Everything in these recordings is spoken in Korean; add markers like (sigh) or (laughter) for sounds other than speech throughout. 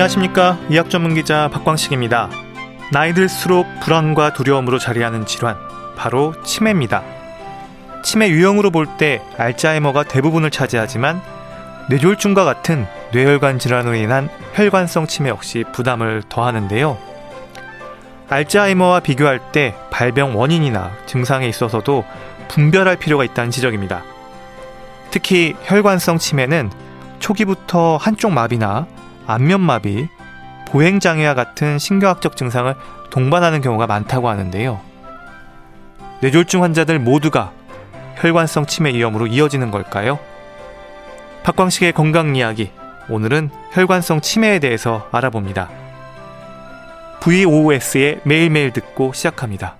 안녕하십니까. 의학 전문 기자 박광식입니다. 나이 들수록 불안과 두려움으로 자리하는 질환, 바로 치매입니다. 치매 유형으로 볼 때 알츠하이머가 대부분을 차지하지만 뇌졸중과 같은 뇌혈관 질환으로 인한 혈관성 치매 역시 부담을 더하는데요. 알츠하이머와 비교할 때 발병 원인이나 증상에 있어서도 분별할 필요가 있다는 지적입니다. 특히 혈관성 치매는 초기부터 한쪽 마비나 안면마비, 보행장애와 같은 신경학적 증상을 동반하는 경우가 많다고 하는데요. 뇌졸중 환자들 모두가 혈관성 치매 위험으로 이어지는 걸까요? 박광식의 건강 이야기. 오늘은 혈관성 치매에 대해서 알아봅니다. VOS의 매일매일 듣고 시작합니다.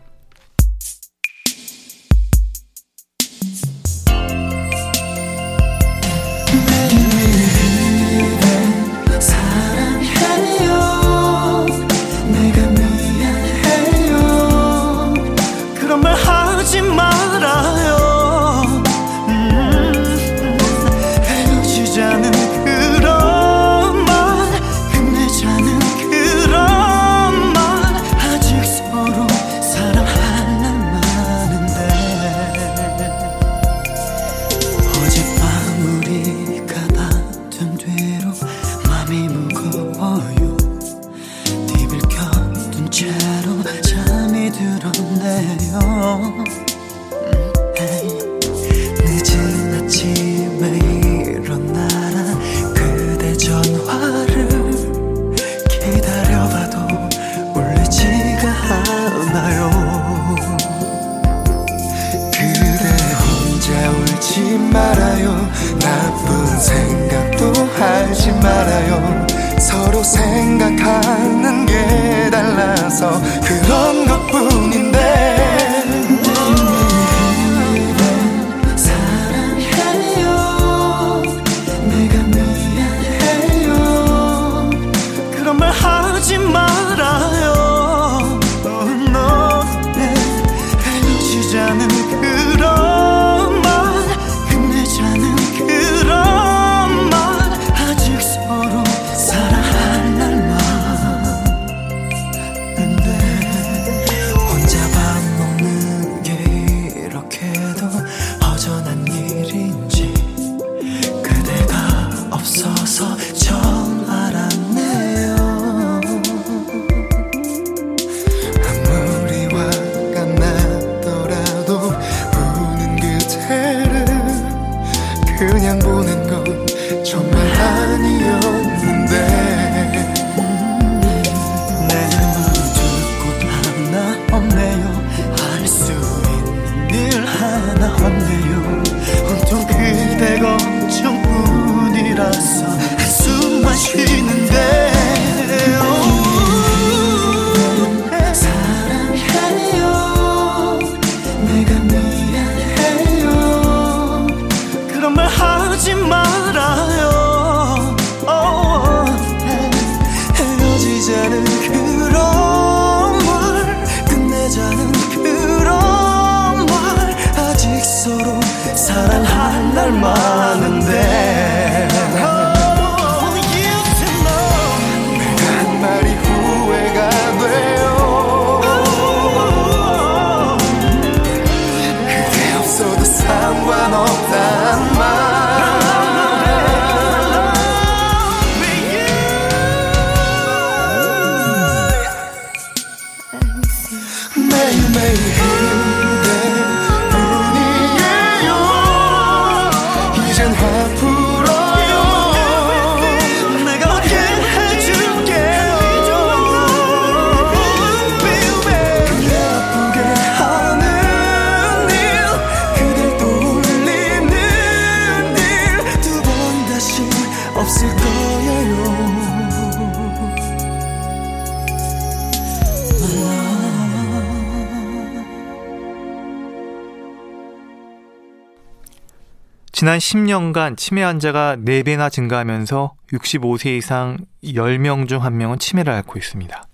말 아니요. 지난 10년간 치매 환자가 4배나 증가하면서 65세 이상 10명 중 1명은 치매를 앓고 있습니다.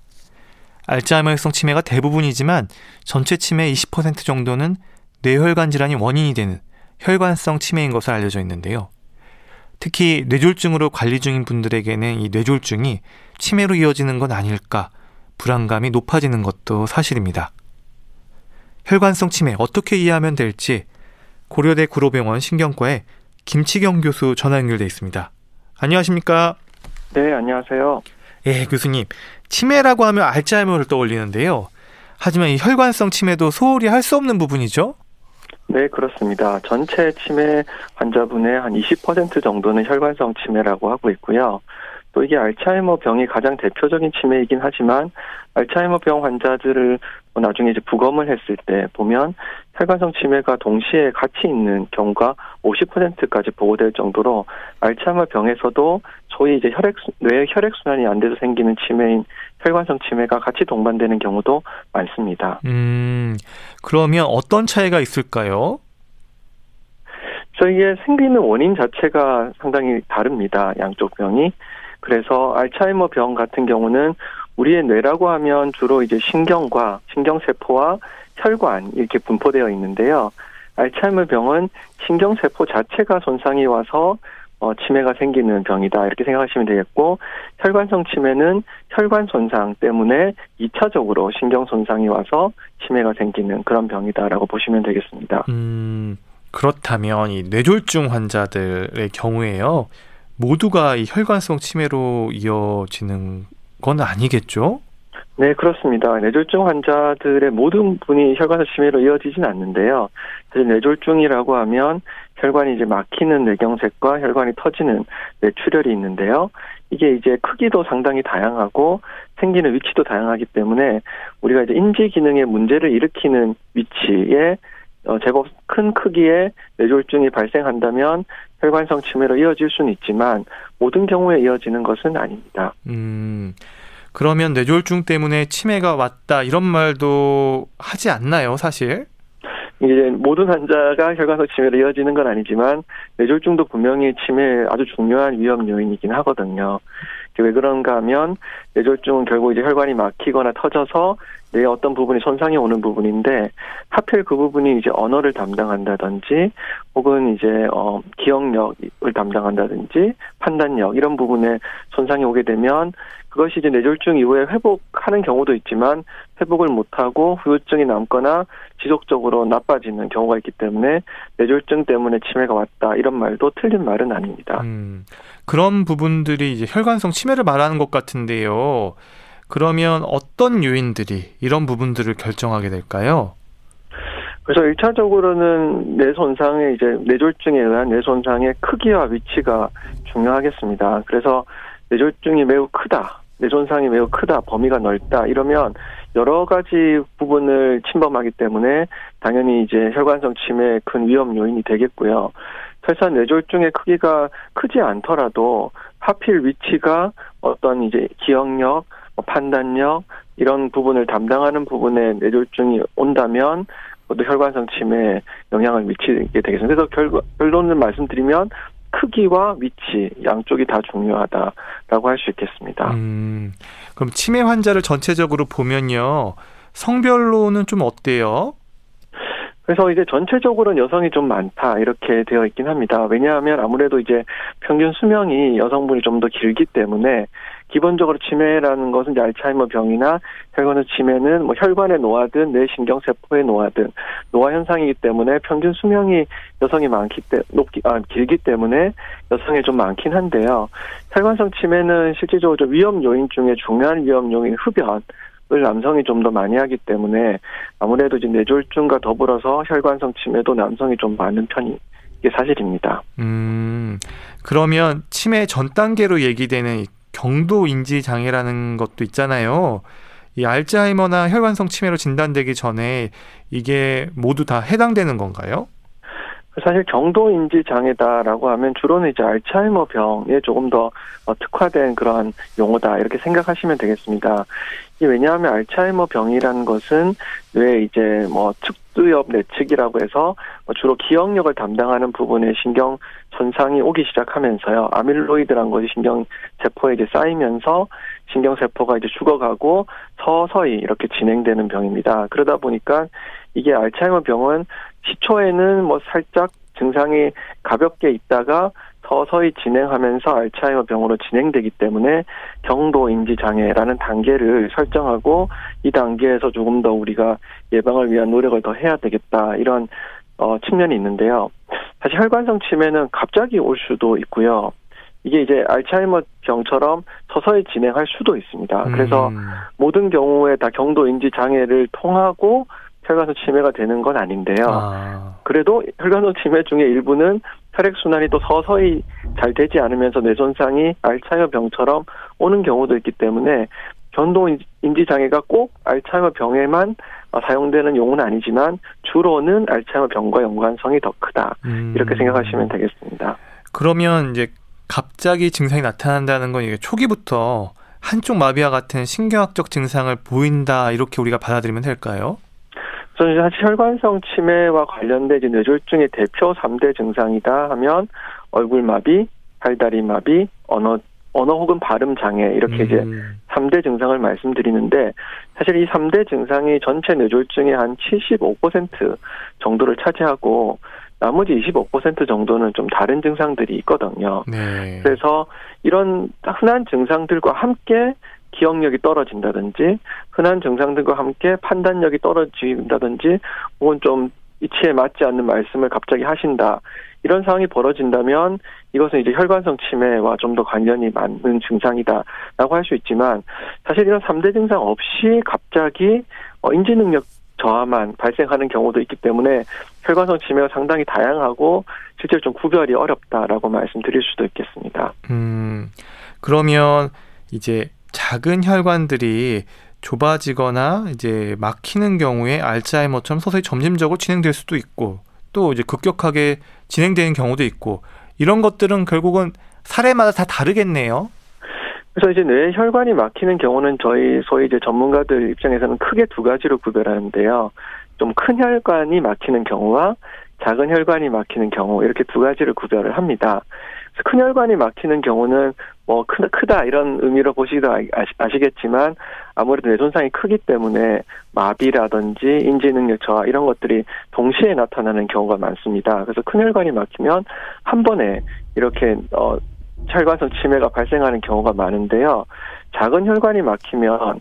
알츠하이머성 치매가 대부분이지만 전체 치매의 20% 정도는 뇌혈관 질환이 원인이 되는 혈관성 치매인 것으로 알려져 있는데요. 특히 뇌졸중으로 관리 중인 분들에게는 이 뇌졸중이 치매로 이어지는 건 아닐까 불안감이 높아지는 것도 사실입니다. 혈관성 치매 어떻게 이해하면 될지 고려대 구로병원 신경과에 김치경 교수 전화 연결돼 있습니다. 안녕하십니까? 네, 안녕하세요. 예, 교수님. 치매라고 하면 알츠하이머를 떠올리는데요. 하지만 이 혈관성 치매도 소홀히 할 수 없는 부분이죠? 네, 그렇습니다. 전체 치매 환자분의 한 20% 정도는 혈관성 치매라고 하고 있고요. 또 이게 알츠하이머 병이 가장 대표적인 치매이긴 하지만 알츠하이머 병 환자들을 뭐 나중에 이제 부검을 했을 때 보면 혈관성 치매가 동시에 같이 있는 경우가 50%까지 보고될 정도로 알츠하이머 병에서도 소위 이제 혈액 뇌 혈액 순환이 안 돼서 생기는 치매인 혈관성 치매가 같이 동반되는 경우도 많습니다. 음, 그러면 어떤 차이가 있을까요? 저희의 생기는 원인 자체가 상당히 다릅니다. 양쪽 병이. 그래서 알츠하이머 병 같은 경우는 우리의 뇌라고 하면 주로 이제 신경과 신경세포와 혈관 이렇게 분포되어 있는데요. 알츠하이머 병은 신경세포 자체가 손상이 와서 어, 치매가 생기는 병이다. 이렇게 생각하시면 되겠고, 혈관성 치매는 혈관 손상 때문에 2차적으로 신경 손상이 와서 치매가 생기는 그런 병이다라고 보시면 되겠습니다. 음, 그렇다면 이 뇌졸중 환자들의 경우에요. 모두가 이 혈관성 치매로 이어지는 건 아니겠죠? 네, 그렇습니다. 뇌졸중 환자들의 모든 분이 혈관성 치매로 이어지진 않는데요. 사실 뇌졸중이라고 하면 혈관이 이제 막히는 뇌경색과 혈관이 터지는 뇌출혈이 있는데요. 이게 이제 크기도 상당히 다양하고 생기는 위치도 다양하기 때문에 우리가 이제 인지 기능에 문제를 일으키는 위치에 어, 제법 큰 크기의 뇌졸중이 발생한다면 혈관성 치매로 이어질 수는 있지만 모든 경우에 이어지는 것은 아닙니다. 음, 그러면 뇌졸중 때문에 치매가 왔다 이런 말도 하지 않나요, 사실? 이제 모든 환자가 혈관성 치매로 이어지는 건 아니지만 뇌졸중도 분명히 치매의 아주 중요한 위험 요인이긴 하거든요. 왜 그런가 하면 뇌졸중은 결국 이제 혈관이 막히거나 터져서 뇌의 어떤 부분이 손상이 오는 부분인데 하필 그 부분이 이제 언어를 담당한다든지 혹은 이제 어 기억력을 담당한다든지 판단력 이런 부분에 손상이 오게 되면 그것이 이제 뇌졸중 이후에 회복하는 경우도 있지만 회복을 못하고 후유증이 남거나 지속적으로 나빠지는 경우가 있기 때문에 뇌졸중 때문에 치매가 왔다 이런 말도 틀린 말은 아닙니다. 음, 그런 부분들이 이제 혈관성 치매를 말하는 것 같은데요. 그러면 어떤 요인들이 이런 부분들을 결정하게 될까요? 그래서 1차적으로는 뇌 손상의 이제 뇌졸중에 의한 뇌 손상의 크기와 위치가 중요하겠습니다. 그래서 뇌졸중이 매우 크다. 뇌 손상이 매우 크다, 범위가 넓다 이러면 여러 가지 부분을 침범하기 때문에 당연히 이제 혈관성 치매의 큰 위험 요인이 되겠고요. 설사 뇌졸중의 크기가 크지 않더라도 하필 위치가 어떤 이제 기억력, 뭐 판단력 이런 부분을 담당하는 부분에 뇌졸중이 온다면 또 혈관성 치매에 영향을 미치게 되겠습니다. 그래서 결, 결론을 말씀드리면 크기와 위치 양쪽이 다 중요하다라고 할 수 있겠습니다. 음, 그럼 치매 환자를 전체적으로 보면요 성별로는 좀 어때요? 그래서 이제 전체적으로는 여성이 좀 많다 이렇게 되어 있긴 합니다. 왜냐하면 아무래도 이제 평균 수명이 여성분이 좀 더 길기 때문에 기본적으로 치매라는 것은 이제 알츠하이머 병이나 혈관의 치매는 뭐 혈관의 노화든 뇌신경 세포의 노화든 노화 현상이기 때문에 평균 수명이 여성이 많기 때 높기 아 길기 때문에 여성이 좀 많긴 한데요. 혈관성 치매는 실질적으로 좀 위험 요인 중에 중요한 위험 요인 흡연 을 남성이 좀 더 많이 하기 때문에 아무래도 이제 뇌졸중과 더불어서 혈관성 치매도 남성이 좀 많은 편이 이게 사실입니다. 음, 그러면 치매 전 단계로 얘기되는 경도 인지 장애라는 것도 있잖아요. 이 알츠하이머나 혈관성 치매로 진단되기 전에 이게 모두 다 해당되는 건가요? 사실 경도 인지 장애다라고 하면 주로는 이제 알츠하이머 병에 조금 더 어, 특화된 그런 용어다 이렇게 생각하시면 되겠습니다. 왜냐하면 알츠하이머 병이라는 것은 뇌 이제 뭐 측두엽 내측이라고 해서 뭐 주로 기억력을 담당하는 부분에 신경 손상이 오기 시작하면서요. 아밀로이드란 것이 신경 세포에 이제 쌓이면서 신경 세포가 이제 죽어가고 서서히 이렇게 진행되는 병입니다. 그러다 보니까 이게 알츠하이머 병은 시초에는 뭐 살짝 증상이 가볍게 있다가 서서히 진행하면서 알츠하이머 병으로 진행되기 때문에 경도 인지 장애라는 단계를 설정하고 이 단계에서 조금 더 우리가 예방을 위한 노력을 더 해야 되겠다 이런 어, 측면이 있는데요. 사실 혈관성 치매는 갑자기 올 수도 있고요. 이게 이제 알츠하이머 병처럼 서서히 진행할 수도 있습니다. 그래서 음. 모든 경우에 다 경도 인지 장애를 통하고 혈관성 치매가 되는 건 아닌데요. 아. 그래도 혈관성 치매 중에 일부는 혈액 순환이 또 서서히 잘 되지 않으면서 뇌 손상이 알츠하이머 병처럼 오는 경우도 있기 때문에 견도 인지 장애가 꼭 알츠하이머 병에만 사용되는 용어는 아니지만 주로는 알츠하이머 병과 연관성이 더 크다 음. 이렇게 생각하시면 되겠습니다. 그러면 이제 갑자기 증상이 나타난다는 건 이게 초기부터 한쪽 마비와 같은 신경학적 증상을 보인다 이렇게 우리가 받아들이면 될까요? 저는 사실 혈관성 치매와 관련된 이제 뇌졸중의 대표 3대 증상이다 하면 얼굴 마비, 팔다리 마비, 언어 언어 혹은 발음 장애 이렇게 음. 이제 3대 증상을 말씀드리는데 사실 이 3대 증상이 전체 뇌졸중의 한 75% 정도를 차지하고 나머지 25% 정도는 좀 다른 증상들이 있거든요. 네. 그래서 이런 흔한 증상들과 함께 기억력이 떨어진다든지 흔한 증상들과 함께 판단력이 떨어진다든지 혹은 좀 이치에 맞지 않는 말씀을 갑자기 하신다. 이런 상황이 벌어진다면 이것은 이제 혈관성 치매와 좀 더 관련이 많은 증상이다라고 할 수 있지만 사실 이런 3대 증상 없이 갑자기 어, 인지 능력 저하만 발생하는 경우도 있기 때문에 혈관성 치매가 상당히 다양하고 실제로 좀 구별이 어렵다라고 말씀드릴 수도 있겠습니다. 음, 그러면 이제 작은 혈관들이 좁아지거나 이제 막히는 경우에 알츠하이머처럼 서서히 점진적으로 진행될 수도 있고 또 이제 급격하게 진행되는 경우도 있고 이런 것들은 결국은 사례마다 다 다르겠네요. 그래서 이제 뇌 혈관이 막히는 경우는 저희 소위 이제 전문가들 입장에서는 크게 두 가지로 구별하는데요. 좀 큰 혈관이 막히는 경우와 작은 혈관이 막히는 경우 이렇게 두 가지를 구별을 합니다. 큰 혈관이 막히는 경우는 뭐 크다, 크다 이런 의미로 보시기도 아시 겠지만 아무래도 뇌 손상이 크기 때문에 마비라든지 인지 능력 저하 이런 것들이 동시에 나타나는 경우가 많습니다. 그래서 큰 혈관이 막히면 한 번에 이렇게 어 혈관성 치매가 발생하는 경우가 많은데요. 작은 혈관이 막히면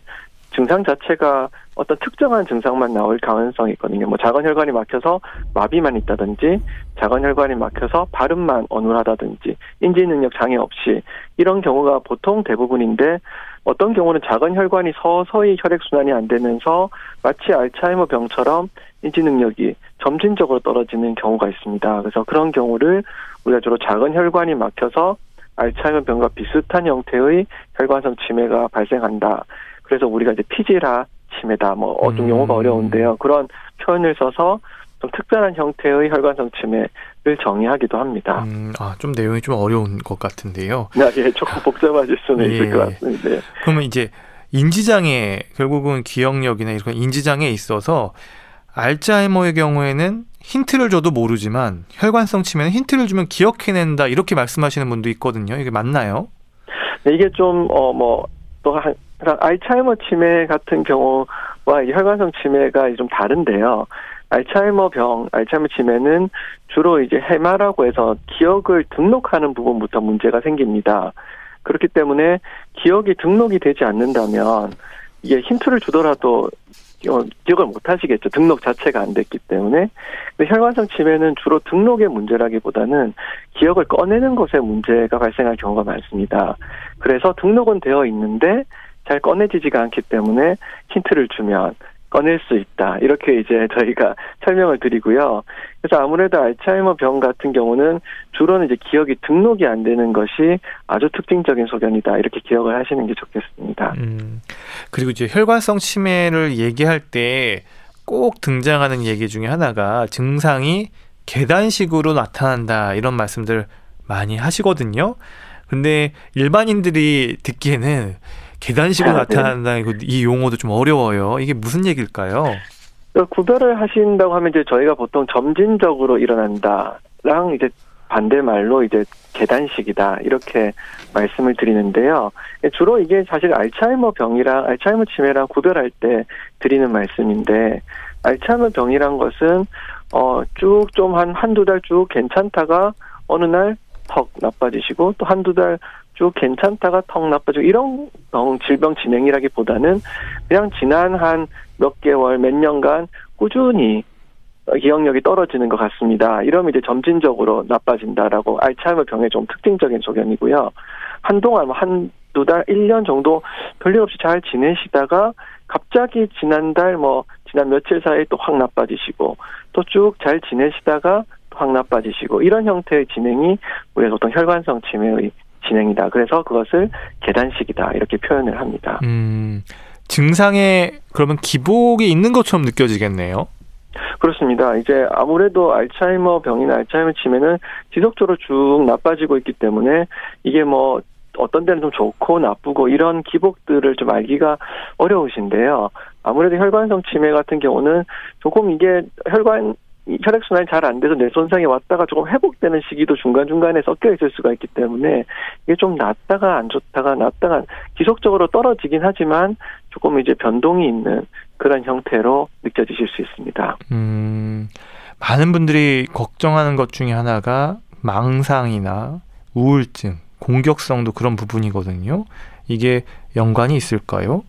증상 자체가 어떤 특정한 증상만 나올 가능성이 있거든요. 뭐 작은 혈관이 막혀서 마비만 있다든지 작은 혈관이 막혀서 발음만 어눌하다든지 인지 능력 장애 없이 이런 경우가 보통 대부분인데 어떤 경우는 작은 혈관이 서서히 혈액 순환이 안 되면서 마치 알츠하이머 병처럼 인지 능력이 점진적으로 떨어지는 경우가 있습니다. 그래서 그런 경우를 우리가 주로 작은 혈관이 막혀서 알츠하이머 병과 비슷한 형태의 혈관성 치매가 발생한다. 그래서 우리가 이제 피지라 치매다. 뭐좀 음. 용어가 어려운데요. 그런 표현을 써서 좀 특별한 형태의 혈관성 치매를 정의하기도 합니다. 음, 아, 좀 내용이 좀 어려운 것 같은데요. 네, 예, 조금 복잡하실 수는 예. 있을 것 같은데. 그러면 이제 인지장애, 결국은 기억력이나 이런 인지장애에 있어서 알츠하이머의 경우에는 힌트를 줘도 모르지만 혈관성 치매는 힌트를 주면 기억해낸다 이렇게 말씀하시는 분도 있거든요. 이게 맞나요? 네, 이게 좀 어 뭐 또한 알츠하이머 치매 같은 경우와 혈관성 치매가 좀 다른데요. 알츠하이머 병, 알츠하이머 치매는 주로 이제 해마라고 해서 기억을 등록하는 부분부터 문제가 생깁니다. 그렇기 때문에 기억이 등록이 되지 않는다면 이게 힌트를 주더라도 어, 기억을 못 하시겠죠. 등록 자체가 안 됐기 때문에. 근데 혈관성 치매는 주로 등록의 문제라기보다는 기억을 꺼내는 것에 문제가 발생할 경우가 많습니다. 그래서 등록은 되어 있는데 잘 꺼내지지가 않기 때문에 힌트를 주면 꺼낼 수 있다. 이렇게 이제 저희가 (laughs) 설명을 드리고요. 그래서 아무래도 알츠하이머 병 같은 경우는 주로는 이제 기억이 등록이 안 되는 것이 아주 특징적인 소견이다. 이렇게 기억을 하시는 게 좋겠습니다. 음, 그리고 이제 혈관성 치매를 얘기할 때 꼭 등장하는 얘기 중에 하나가 증상이 계단식으로 나타난다. 이런 말씀들 많이 하시거든요. 근데 일반인들이 듣기에는 계단식으로 아, 네. 나타난다는 이 용어도 좀 어려워요. 이게 무슨 얘기일까요? 그 구별을 하신다고 하면 이제 저희가 보통 점진적으로 일어난다랑 이제 반대말로 이제 계단식이다 이렇게 말씀을 드리는데요. 주로 이게 사실 알츠하이머 병이랑 알츠하이머 치매랑 구별할 때 드리는 말씀인데 알츠하이머 병이란 것은 어 쭉 좀 한 한두 달 쭉 괜찮다가 어느 날 턱 나빠지시고 또 한두 달 쭉 괜찮다가 턱 나빠지고 이런 질병 진행이라기보다는 그냥 지난 한 몇 개월 몇 년간 꾸준히 기억력이 떨어지는 것 같습니다. 이러면 이제 점진적으로 나빠진다라고 알츠하이머 병의 좀 특징적인 소견이고요. 한동안 한 두 달, 1년 정도 별일 없이 잘 지내시다가 갑자기 지난달 뭐 지난 며칠 사이에 또 확 나빠지시고 또 쭉 잘 지내시다가 확 나빠지시고 이런 형태의 진행이 우리가 보통 혈관성 치매의 진행이다. 그래서 그것을 계단식이다 이렇게 표현을 합니다. 음, 증상에 그러면 기복이 있는 것처럼 느껴지겠네요. 그렇습니다. 이제 아무래도 알츠하이머 병이나 알츠하이머 치매는 지속적으로 쭉 나빠지고 있기 때문에 이게 뭐 어떤 데는 좀 좋고 나쁘고 이런 기복들을 좀 알기가 어려우신데요. 아무래도 혈관성 치매 같은 경우는 조금 이게 혈관 혈액순환이 잘 안 돼서 뇌 손상이 왔다가 조금 회복되는 시기도 중간중간에 섞여 있을 수가 있기 때문에 이게 좀 낫다가 안 좋다가 낫다가 지속적으로 떨어지긴 하지만 조금 이제 변동이 있는 그런 형태로 느껴지실 수 있습니다. 음, 많은 분들이 걱정하는 것 중에 하나가 망상이나 우울증, 공격성도 그런 부분이거든요. 이게 연관이 있을까요?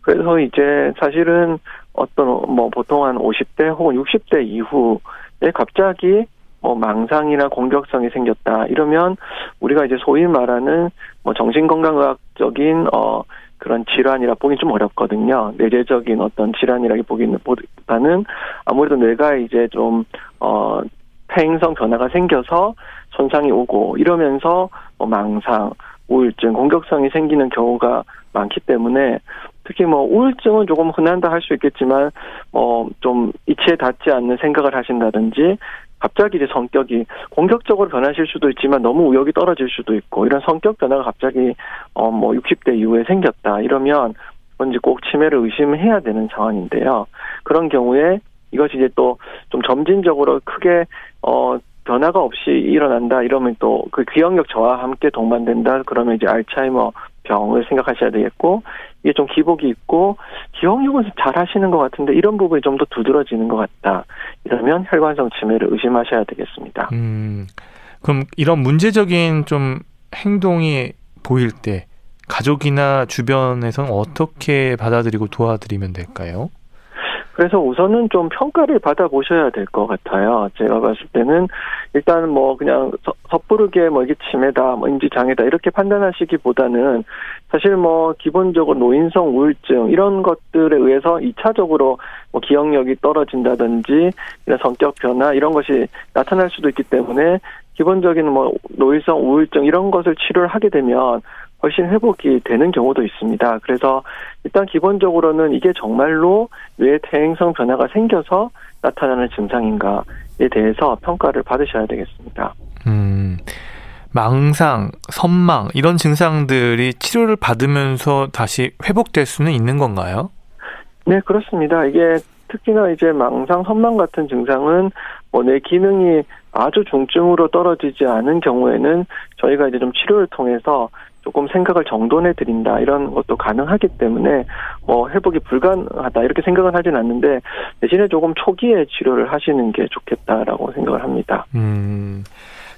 그래서 이제 사실은 어떤 뭐 보통 한 50대 혹은 60대 이후에 갑자기 뭐 망상이나 공격성이 생겼다 이러면 우리가 이제 소위 말하는 뭐 정신건강의학적인 어 그런 질환이라 보기 좀 어렵거든요. 내재적인 어떤 질환이라기 보기보다는 아무래도 뇌가 이제 좀어 폐행성 변화가 생겨서 손상이 오고 이러면서 뭐 망상, 우울증, 공격성이 생기는 경우가 많기 때문에 특히 뭐 우울증은 조금 흔한다 할 수 있겠지만 뭐좀 이치에 닿지 않는 생각을 하신다든지 갑자기 이제 성격이 공격적으로 변하실 수도 있지만 너무 의욕이 떨어질 수도 있고 이런 성격 변화가 갑자기 어 뭐 60대 이후에 생겼다 이러면 뭔지 꼭 치매를 의심해야 되는 상황인데요. 그런 경우에 이것이 이제 또 좀 점진적으로 크게 어 변화가 없이 일어난다 이러면 또 그 기억력 저하와 함께 동반된다 그러면 이제 알츠하이머 병을 생각하셔야 되겠고 이게 좀 기복이 있고 기억력은 잘 하시는 것 같은데 이런 부분이 좀 더 두드러지는 것 같다 이러면 혈관성 치매를 의심하셔야 되겠습니다. 음 그럼 이런 문제적인 좀 행동이 보일 때 가족이나 주변에서는 어떻게 받아들이고 도와드리면 될까요? 그래서 우선은 좀 평가를 받아보셔야 될 것 같아요. 제가 봤을 때는 일단 뭐 그냥 섣부르게 뭐 이게 치매다, 뭐 인지장애다 이렇게 판단하시기보다는 사실 뭐 기본적으로 노인성 우울증 이런 것들에 의해서 2차적으로 뭐 기억력이 떨어진다든지 이런 성격 변화 이런 것이 나타날 수도 있기 때문에 기본적인 뭐 노인성 우울증 이런 것을 치료를 하게 되면 훨씬 회복이 되는 경우도 있습니다. 그래서 일단 기본적으로는 이게 정말로 뇌 퇴행성 변화가 생겨서 나타나는 증상인가에 대해서 평가를 받으셔야 되겠습니다. 음, 망상, 선망 이런 증상들이 치료를 받으면서 다시 회복될 수는 있는 건가요? 네, 그렇습니다. 이게 특히나 이제 망상, 선망 같은 증상은 뭐 뇌 기능이 아주 중증으로 떨어지지 않은 경우에는 저희가 이제 좀 치료를 통해서 조금 생각을 정돈해 드린다 이런 것도 가능하기 때문에 뭐 회복이 불가능하다 이렇게 생각은 하진 않는데 대신에 조금 초기에 치료를 하시는 게 좋겠다라고 생각을 합니다. 음.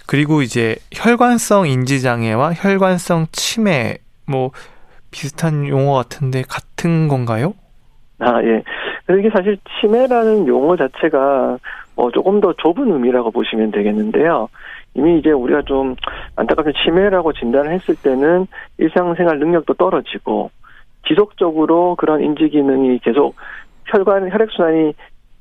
그리고 이제 혈관성 인지 장애와 혈관성 치매 뭐 비슷한 용어 같은데 같은 건가요? 아, 예. 이게 사실 치매라는 용어 자체가 뭐 조금 더 좁은 의미라고 보시면 되겠는데요. 이미 이제 우리가 좀 안타깝게 치매라고 진단을 했을 때는 일상생활 능력도 떨어지고 지속적으로 그런 인지 기능이 계속 혈관 혈액 순환이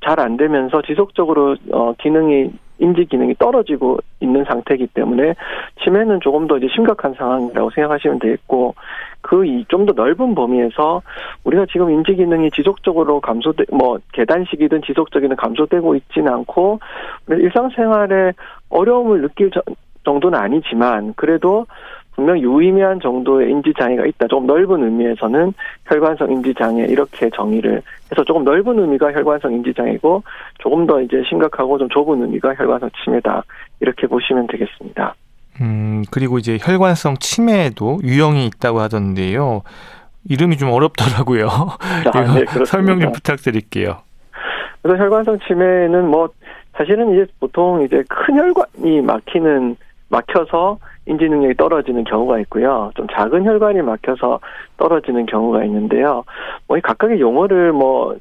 잘 안 되면서 지속적으로 어 기능이 인지 기능이 떨어지고 있는 상태이기 때문에 치매는 조금 더 이제 심각한 상황이라고 생각하시면 되겠고 그이좀더 넓은 범위에서 우리가 지금 인지 기능이 지속적으로 감소돼 뭐 계단식이든 지속적이든 감소되고 있지는 않고 일상생활에 어려움을 느낄 정도는 아니지만 그래도 분명 유의미한 정도의 인지 장애가 있다. 조금 넓은 의미에서는 혈관성 인지 장애 이렇게 정의를 해서 조금 넓은 의미가 혈관성 인지 장애고 조금 더 이제 심각하고 좀 좁은 의미가 혈관성 치매다. 이렇게 보시면 되겠습니다. 음, 그리고 이제 혈관성 치매에도 유형이 있다고 하던데요. 이름이 좀 어렵더라고요. 아, (laughs) 네, 설명 좀 부탁드릴게요. 그래서 혈관성 치매는 뭐 사실은 이제 보통 이제 큰 혈관이 막히는 막혀서 인지 능력이 떨어지는 경우가 있고요. 좀 작은 혈관이 막혀서 떨어지는 경우가 있는데요. 뭐 이 각각의 용어를 뭐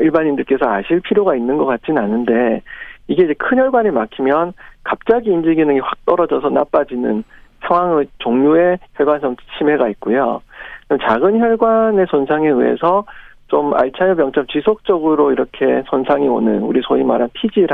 일반인들께서 아실 필요가 있는 것 같지는 않은데 이게 이제 큰 혈관이 막히면 갑자기 인지 기능이 확 떨어져서 나빠지는 상황의 종류의 혈관성 치매가 있고요. 작은 혈관의 손상에 의해서 좀 알츠하이머 병처럼 지속적으로 이렇게 손상이 오는 우리 소위 말하는 피질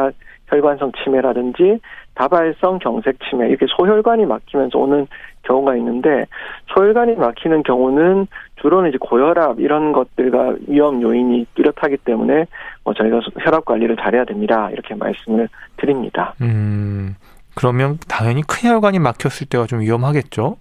혈관성 치매라든지 다발성 경색 치매 이렇게 소혈관이 막히면서 오는 경우가 있는데 소혈관이 막히는 경우는 주로는 이제 고혈압 이런 것들과 위험 요인이 뚜렷하기 때문에 뭐 저희가 혈압 관리를 잘해야 됩니다 이렇게 말씀을 드립니다. 음 그러면 당연히 큰 혈관이 막혔을 때가 좀 위험하겠죠?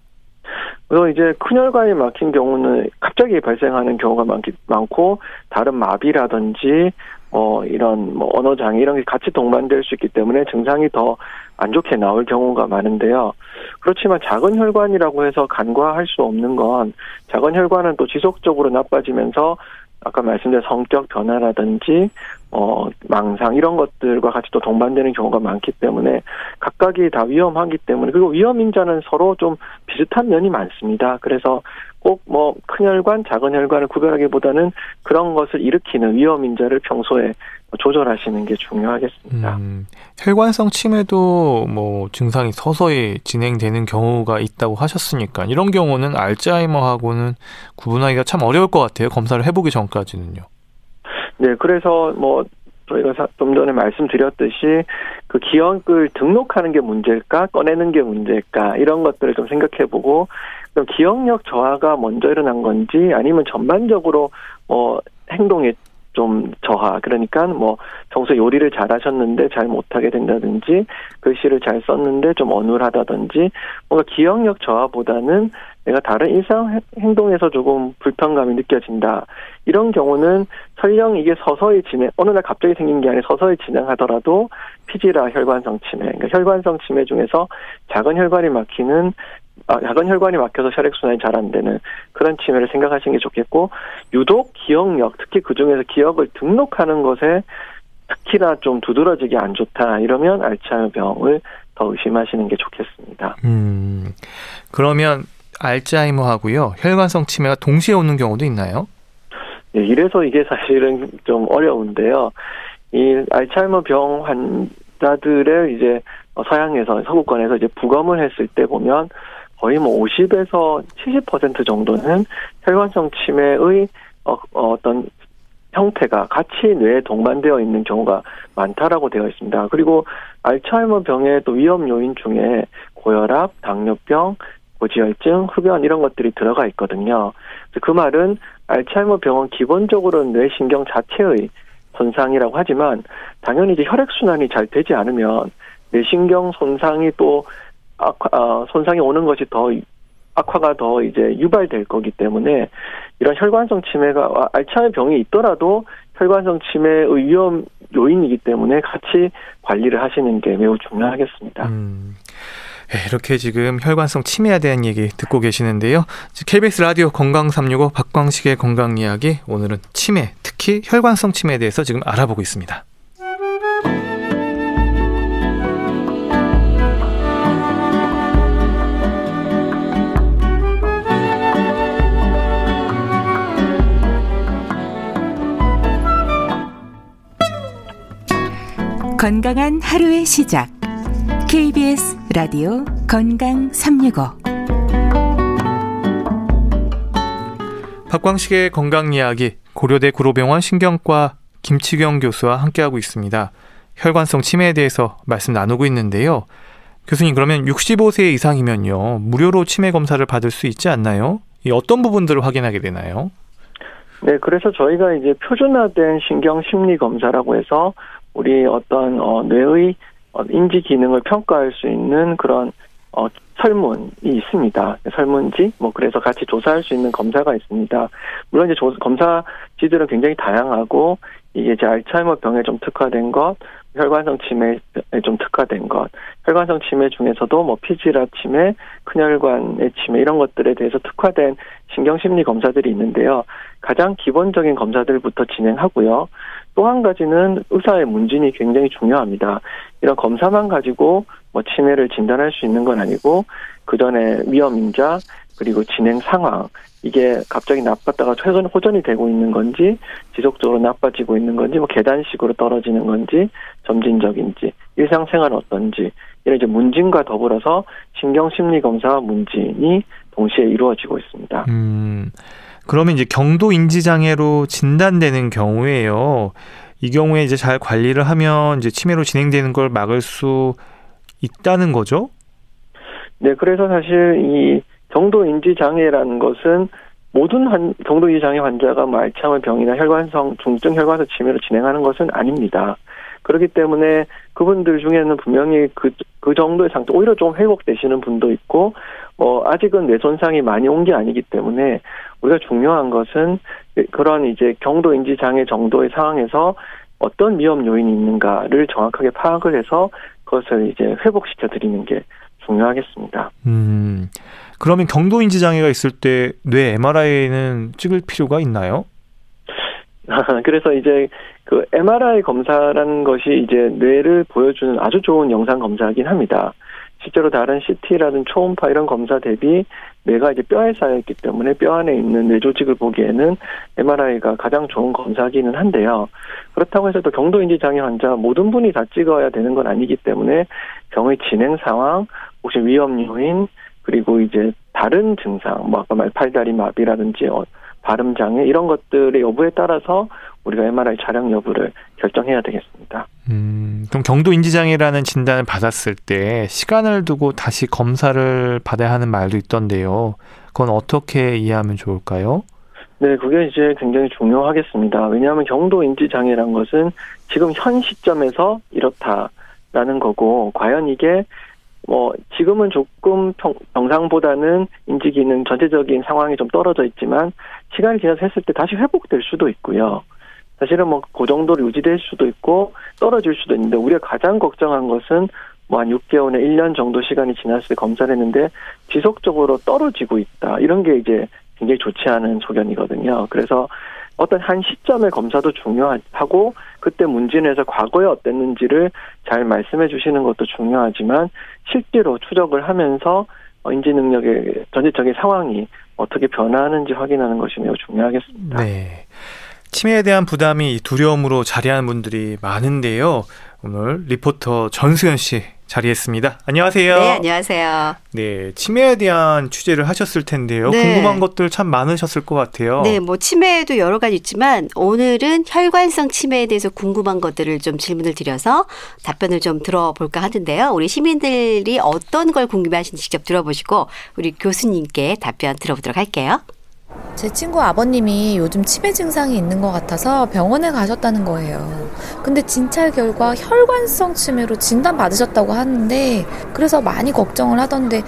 그래서 이제 큰 혈관이 막힌 경우는 갑자기 발생하는 경우가 많기, 많고 다른 마비라든지 어 이런 뭐 언어 장애 이런 게 같이 동반될 수 있기 때문에 증상이 더 안 좋게 나올 경우가 많은데요. 그렇지만 작은 혈관이라고 해서 간과할 수 없는 건 작은 혈관은 또 지속적으로 나빠지면서 아까 말씀드린 성격 변화라든지 어 망상 이런 것들과 같이 또 동반되는 경우가 많기 때문에 각각이 다 위험하기 때문에 그리고 위험 인자는 서로 좀 비슷한 면이 많습니다. 그래서 꼭 뭐 큰 혈관, 작은 혈관을 구별하기보다는 그런 것을 일으키는 위험 인자를 평소에 조절하시는 게 중요하겠습니다. 음, 혈관성 치매도 뭐 증상이 서서히 진행되는 경우가 있다고 하셨으니까 이런 경우는 알츠하이머하고는 구분하기가 참 어려울 것 같아요. 검사를 해보기 전까지는요. 네, 그래서 뭐 저희가 좀 전에 말씀드렸듯이 그 기억을 등록하는 게 문제일까? 꺼내는 게 문제일까? 이런 것들을 좀 생각해보고 그럼 기억력 저하가 먼저 일어난 건지 아니면 전반적으로 뭐 행동에 좀 저하 그러니까 뭐 평소 요리를 잘 하셨는데 잘 못하게 된다든지 글씨를 잘 썼는데 좀 어눌하다든지 뭔가 기억력 저하보다는 내가 다른 일상 행동에서 조금 불편감이 느껴진다. 이런 경우는 설령 이게 서서히 진행 어느 날 갑자기 생긴 게 아니라 서서히 진행하더라도 피지라 혈관성 치매 그러니까 혈관성 치매 중에서 작은 혈관이 막히는 아, 야간 혈관이 막혀서 혈액순환이 잘 안 되는 그런 치매를 생각하시는 게 좋겠고 유독 기억력 특히 그 중에서 기억을 등록하는 것에 특히나 좀 두드러지게 안 좋다. 이러면 알츠하이머 병을 더 의심하시는 게 좋겠습니다. 음. 그러면 알츠하이머하고요 혈관성 치매가 동시에 오는 경우도 있나요? 네, 이래서 이게 사실은 좀 어려운데요. 이 알츠하이머 병 환자들의 이제 서양에서 서구권에서 이제 부검을 했을 때 보면 거의 뭐 50에서 70% 정도는 혈관성 치매의 어, 어떤 형태가 같이 뇌에 동반되어 있는 경우가 많다라고 되어 있습니다. 그리고 알츠하이머 병의 또 위험 요인 중에 고혈압, 당뇨병, 고지혈증, 흡연 이런 것들이 들어가 있거든요. 그 말은 알츠하이머 병은 기본적으로 뇌신경 자체의 손상이라고 하지만 당연히 이제 혈액순환이 잘 되지 않으면 뇌신경 손상이 또 악화, 어, 손상이 오는 것이 더 악화가 더 이제 유발될 거기 때문에 이런 혈관성 치매가 알츠하이머 병이 있더라도 혈관성 치매의 위험 요인이기 때문에 같이 관리를 하시는 게 매우 중요하겠습니다. 음. 네, 이렇게 지금 혈관성 치매에 대한 얘기 듣고 계시는데요. KBS 라디오 건강 365 박광식의 건강 이야기 오늘은 치매, 특히 혈관성 치매에 대해서 지금 알아보고 있습니다. 건강한 하루의 시작. KBS 라디오 건강 365. 박광식의 건강 이야기 고려대 구로병원 신경과 김치경 교수와 함께하고 있습니다. 혈관성 치매에 대해서 말씀 나누고 있는데요. 교수님 그러면 65세 이상이면요 무료로 치매 검사를 받을 수 있지 않나요? 이 어떤 부분들을 확인하게 되나요? 네, 그래서 저희가 이제 표준화된 신경 심리 검사라고 해서 우리 어떤 어, 뇌의 어, 인지 기능을 평가할 수 있는 그런 어, 설문이 있습니다. 설문지, 뭐, 그래서 같이 조사할 수 있는 검사가 있습니다. 물론 이제 조, 검사지들은 굉장히 다양하고, 이게 이제 알츠하이머 병에 좀 특화된 것, 혈관성 치매에 좀 특화된 것, 혈관성 치매 중에서도 뭐 피지라 치매, 큰혈관의 치매 이런 것들에 대해서 특화된 신경심리 검사들이 있는데요. 가장 기본적인 검사들부터 진행하고요. 또 한 가지는 의사의 문진이 굉장히 중요합니다. 이런 검사만 가지고 뭐 치매를 진단할 수 있는 건 아니고 그 전에 위험 인자 그리고 진행 상황 이게 갑자기 나빴다가 최근 호전이 되고 있는 건지 지속적으로 나빠지고 있는 건지 뭐 계단식으로 떨어지는 건지 점진적인지 일상생활은 어떤지 이런 이제 문진과 더불어서 신경심리 검사와 문진이 동시에 이루어지고 있습니다. 음, 그러면 이제 경도 인지 장애로 진단되는 경우에요. 이 경우에 이제 잘 관리를 하면 이제 치매로 진행되는 걸 막을 수 있다는 거죠? 네, 그래서 사실 이 경도 인지 장애라는 것은 모든 한, 경도 인지 장애 환자가 뭐 알츠하이머 병이나 혈관성 중증 혈관성 치매로 진행하는 것은 아닙니다. 그렇기 때문에 그분들 중에는 분명히 그, 그 정도의 상태, 오히려 좀 회복되시는 분도 있고, 뭐, 아직은 뇌 손상이 많이 온 게 아니기 때문에 우리가 중요한 것은 그런 이제 경도 인지 장애 정도의 상황에서 어떤 위험 요인이 있는가를 정확하게 파악을 해서 그것을 이제 회복시켜 드리는 게 중요하겠습니다. 음. 그러면 경도 인지 장애가 있을 때 뇌 MRI는 찍을 필요가 있나요? (laughs) 그래서 이제 그 MRI 검사라는 것이 이제 뇌를 보여주는 아주 좋은 영상 검사이긴 합니다. 실제로 다른 CT라든 초음파 이런 검사 대비 뇌가 이제 뼈에 쌓여 있기 때문에 뼈 안에 있는 뇌 조직을 보기에는 MRI가 가장 좋은 검사기는 한데요. 그렇다고 해서 또 경도인지 장애 환자 모든 분이 다 찍어야 되는 건 아니기 때문에 병의 진행 상황, 혹시 위험 요인, 그리고 이제 다른 증상, 뭐 아까 말 팔다리 마비라든지 어, 발음 장애 이런 것들의 여부에 따라서 우리가 MRI 촬영 여부를 결정해야 되겠습니다. 음, 그럼 경도 인지 장애라는 진단을 받았을 때 시간을 두고 다시 검사를 받아야 하는 말도 있던데요. 그건 어떻게 이해하면 좋을까요? 네, 그게 이제 굉장히 중요하겠습니다. 왜냐하면 경도 인지 장애란 것은 지금 현 시점에서 이렇다라는 거고 과연 이게 뭐 지금은 조금 평, 정상보다는 인지 기능 전체적인 상황이 좀 떨어져 있지만 시간이 지나서 했을 때 다시 회복될 수도 있고요. 사실은 뭐 그 정도로 유지될 수도 있고 떨어질 수도 있는데 우리가 가장 걱정한 것은 뭐한 6개월에 1년 정도 시간이 지났을 때 검사를 했는데 지속적으로 떨어지고 있다. 이런 게 이제 굉장히 좋지 않은 소견이거든요. 그래서 어떤 한 시점의 검사도 중요하고 그때 문진에서 과거에 어땠는지를 잘 말씀해 주시는 것도 중요하지만 실제로 추적을 하면서 어, 인지 능력의 전체적인 상황이 어떻게 변화하는지 확인하는 것이 매우 중요하겠습니다. 네. 치매에 대한 부담이 두려움으로 자리하는 분들이 많은데요. 오늘 리포터 전수연 씨 자리했습니다. 안녕하세요. 네, 안녕하세요. 네, 치매에 대한 취재를 하셨을 텐데요. 네. 궁금한 것들 참 많으셨을 것 같아요. 네, 뭐 치매도 여러 가지 있지만 오늘은 혈관성 치매에 대해서 궁금한 것들을 좀 질문을 드려서 답변을 좀 들어볼까 하는데요. 우리 시민들이 어떤 걸 궁금해하시는지 직접 들어보시고 우리 교수님께 답변 들어보도록 할게요. 제 친구 아버님이 요즘 치매 증상이 있는 것 같아서 병원에 가셨다는 거예요. 근데 진찰 결과 혈관성 치매로 진단받으셨다고 하는데 그래서 많이 걱정을 하던데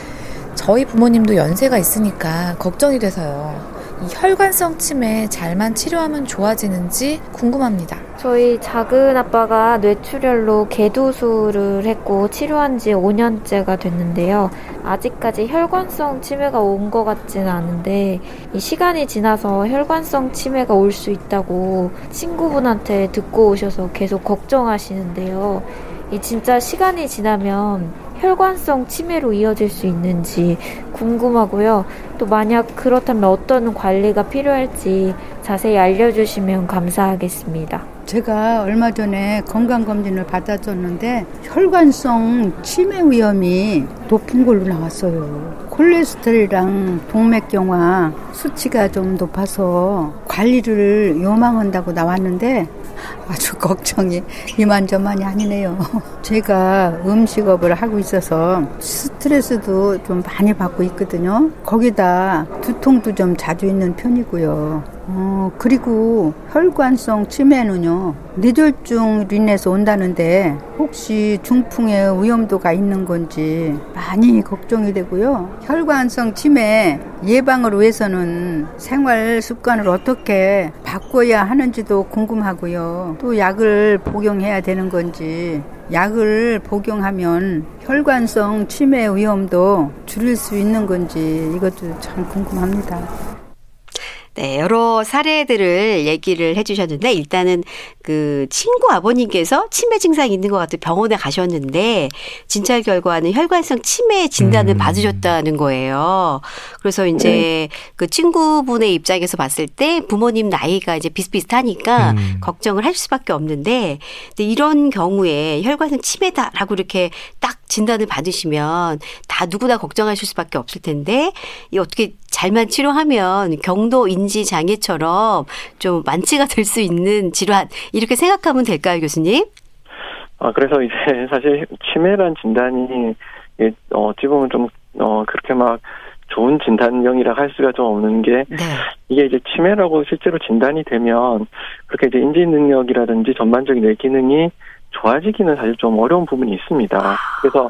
저희 부모님도 연세가 있으니까 걱정이 돼서요. 이 혈관성 치매 잘만 치료하면 좋아지는지 궁금합니다. 저희 작은 아빠가 뇌출혈로 개도수를 했고 치료한 지 5년째가 됐는데요. 아직까지 혈관성 치매가 온 것 같지는 않은데 이 시간이 지나서 혈관성 치매가 올 수 있다고 친구분한테 듣고 오셔서 계속 걱정하시는데요. 이 진짜 시간이 지나면 혈관성 치매로 이어질 수 있는지 궁금하고요. 또 만약 그렇다면 어떤 관리가 필요할지 자세히 알려주시면 감사하겠습니다. 제가 얼마 전에 건강검진을 받아줬는데 혈관성 치매 위험이 높은 걸로 나왔어요. 콜레스테롤이랑 동맥경화 수치가 좀 높아서 관리를 요망한다고 나왔는데 아주 걱정이 이만저만이 아니네요. 제가 음식업을 하고 있어서 스트레스도 좀 많이 받고 있거든요. 거기다 두통도 좀 자주 있는 편이고요. 어, 그리고 혈관성 치매는요, 뇌졸중으로 인해서 온다는데, 혹시 중풍의 위험도가 있는 건지 많이 걱정이 되고요. 혈관성 치매 예방을 위해서는 생활 습관을 어떻게 바꿔야 하는지도 궁금하고요. 또 약을 복용해야 되는 건지, 약을 복용하면 혈관성 치매 위험도 줄일 수 있는 건지 이것도 참 궁금합니다. 네, 여러 사례들을 얘기를 해주셨는데 일단은 그 친구 아버님께서 치매 증상이 있는 것 같아 병원에 가셨는데 진찰 결과는 혈관성 치매 진단을 음. 받으셨다는 거예요. 그래서 이제 네. 그 친구분의 입장에서 봤을 때 부모님 나이가 이제 비슷비슷하니까 음. 걱정을 할 수밖에 없는데 근데 이런 경우에 혈관성 치매다라고 이렇게 딱 진단을 받으시면 다 누구나 걱정하실 수밖에 없을 텐데 이 어떻게 잘만 치료하면 경도 인지 장애처럼 좀 완치가 (laughs) 될 수 있는 질환 이렇게 생각하면 될까요, 교수님? 아, 그래서 이제 (laughs) 사실 치매란 진단이, 예, 어, 어찌 보면 좀, 어, 그렇게 막 좋은 진단명이라 할 수가 좀 없는 게, 네. 이게 이제 치매라고 실제로 진단이 되면, 그렇게 이제 인지 능력이라든지 전반적인 뇌 기능이 좋아지기는 사실 좀 어려운 부분이 있습니다. 그래서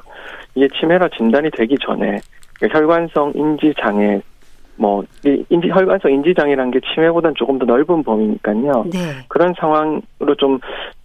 이게 치매라 진단이 되기 전에, 혈관성 인지 장애, 뭐, 이 인지, 혈관성 인지 장애라는 게 치매보다는 조금 더 넓은 범위니까요. 네. 그런 상황으로 좀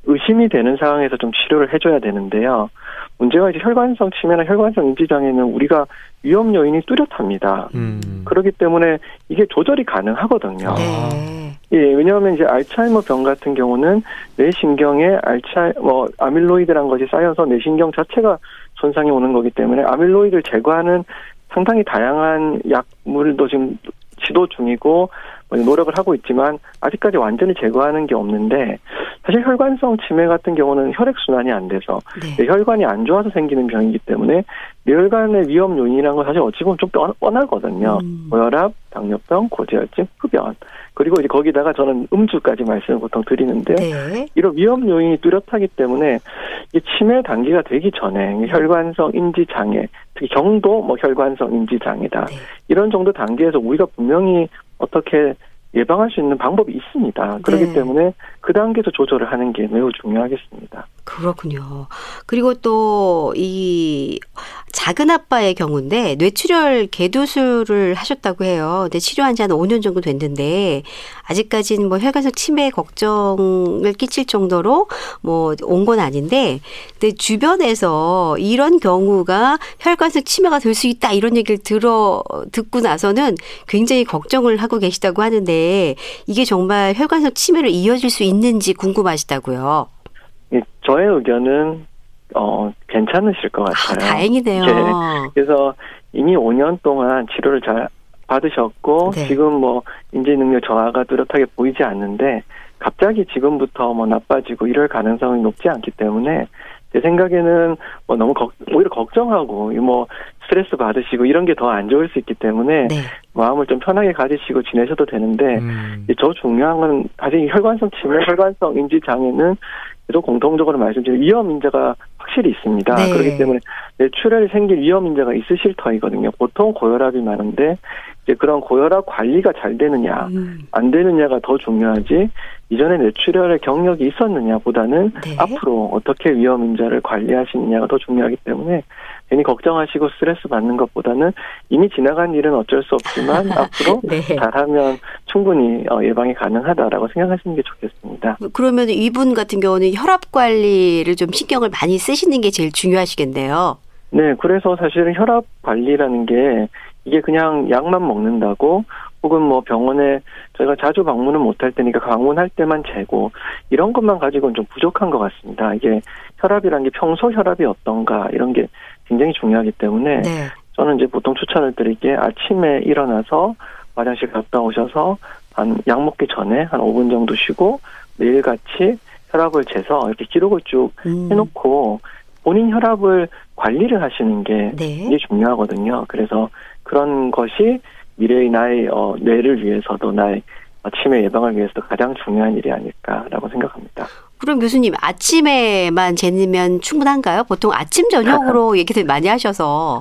의심이 되는 상황에서 좀 치료를 해줘야 되는데요. 문제가 이제 혈관성 치매나 혈관성 인지 장애는 우리가 위험 요인이 뚜렷합니다. 음. 그렇기 때문에 이게 조절이 가능하거든요. 네. 예, 왜냐하면 이제 알츠하이머 병 같은 경우는 뇌신경에 알츠하이 뭐 아밀로이드란 것이 쌓여서 뇌신경 자체가 손상이 오는 거기 때문에 아밀로이드를 제거하는 상당히 다양한 약물도 지금 시도 중이고 뭐 노력을 하고 있지만 아직까지 완전히 제거하는 게 없는데 사실 혈관성 치매 같은 경우는 혈액 순환이 안 돼서 네. 혈관이 안 좋아서 생기는 병이기 때문에 뇌혈관의 위험 요인이라는 건 사실 어찌 보면 좀 뻔- 뻔하거든요. 음. 고혈압, 당뇨병, 고지혈증, 흡연 그리고 이제 거기다가 저는 음주까지 말씀을 보통 드리는데 네. 이런 위험 요인이 뚜렷하기 때문에 이 치매 단계가 되기 전에 혈관성 인지 장애, 특히 경도 뭐 혈관성 인지 장애다 네. 이런 정도 단계에서 우리가 분명히 어떻게 예방할 수 있는 방법이 있습니다. 그렇기 네. 때문에 그 단계에서 조절을 하는 게 매우 중요하겠습니다. 그렇군요. 그리고 또 이 작은 아빠의 경우인데 뇌출혈 개도술을 하셨다고 해요. 근데 치료한 지 한 5년 정도 됐는데 아직까지는 뭐 혈관성 치매 걱정을 끼칠 정도로 뭐 온 건 아닌데 근데 주변에서 이런 경우가 혈관성 치매가 될 수 있다 이런 얘기를 들어 듣고 나서는 굉장히 걱정을 하고 계시다고 하는데 이게 정말 혈관성 치매로 이어질 수 있는지 궁금하시다고요. 예, 저의 의견은 어 괜찮으실 것 아, 같아요. 다행이네요. 네. 그래서 이미 5년 동안 치료를 잘 받으셨고 네. 지금 뭐 인지 능력 저하가 뚜렷하게 보이지 않는데 갑자기 지금부터 뭐 나빠지고 이럴 가능성이 높지 않기 때문에 제 생각에는 뭐 너무 걱, 오히려 걱정하고 이뭐 스트레스 받으시고 이런 게 더 안 좋을 수 있기 때문에 네. 마음을 좀 편하게 가지시고 지내셔도 되는데 음. 이제 저 중요한 건 사실 이 혈관성 치매, 혈관성 인지 장애는 계속 공통적으로 말씀드린 위험 인자가 확실히 있습니다. 네. 그렇기 때문에 뇌출혈이 생길 위험 인자가 있으실 터이거든요. 보통 고혈압이 많은데 이제 그런 고혈압 관리가 잘 되느냐 음, 안 되느냐가 더 중요하지 이전에 뇌출혈의 경력이 있었느냐보다는 네. 앞으로 어떻게 위험 인자를 관리하시느냐가 더 중요하기 때문에 괜히 걱정하시고 스트레스 받는 것보다는 이미 지나간 일은 어쩔 수 없지만 (laughs) 앞으로 네. 잘하면 충분히 어, 예방이 가능하다라고 생각하시는 게 좋겠습니다. 그러면 이분 같은 경우는 혈압 관리를 좀 신경을 많이 쓰시는 게 제일 중요하시겠네요. 네, 그래서 사실은 혈압 관리라는 게 이게 그냥 약만 먹는다고 혹은 뭐 병원에 저희가 자주 방문은 못할 테니까 방문할 때만 재고 이런 것만 가지고는 좀 부족한 것 같습니다. 이게 혈압이라는 게 평소 혈압이 어떤가 이런 게 굉장히 중요하기 때문에 네. 저는 이제 보통 추천을 드릴 게 아침에 일어나서 화장실 갔다 오셔서 한 약 먹기 전에 한 5분 정도 쉬고 매일같이 혈압을 재서 이렇게 기록을 쭉 음, 해놓고 본인 혈압을 관리를 하시는 게 네. 이게 중요하거든요. 그래서 그런 것이 미래의 나의 어, 뇌를 위해서도 나의 어, 치매 예방을 위해서도 가장 중요한 일이 아닐까라고 생각합니다. 그럼 교수님 아침에만 재면 충분한가요? 보통 아침 저녁으로 (laughs) 얘기들 많이 하셔서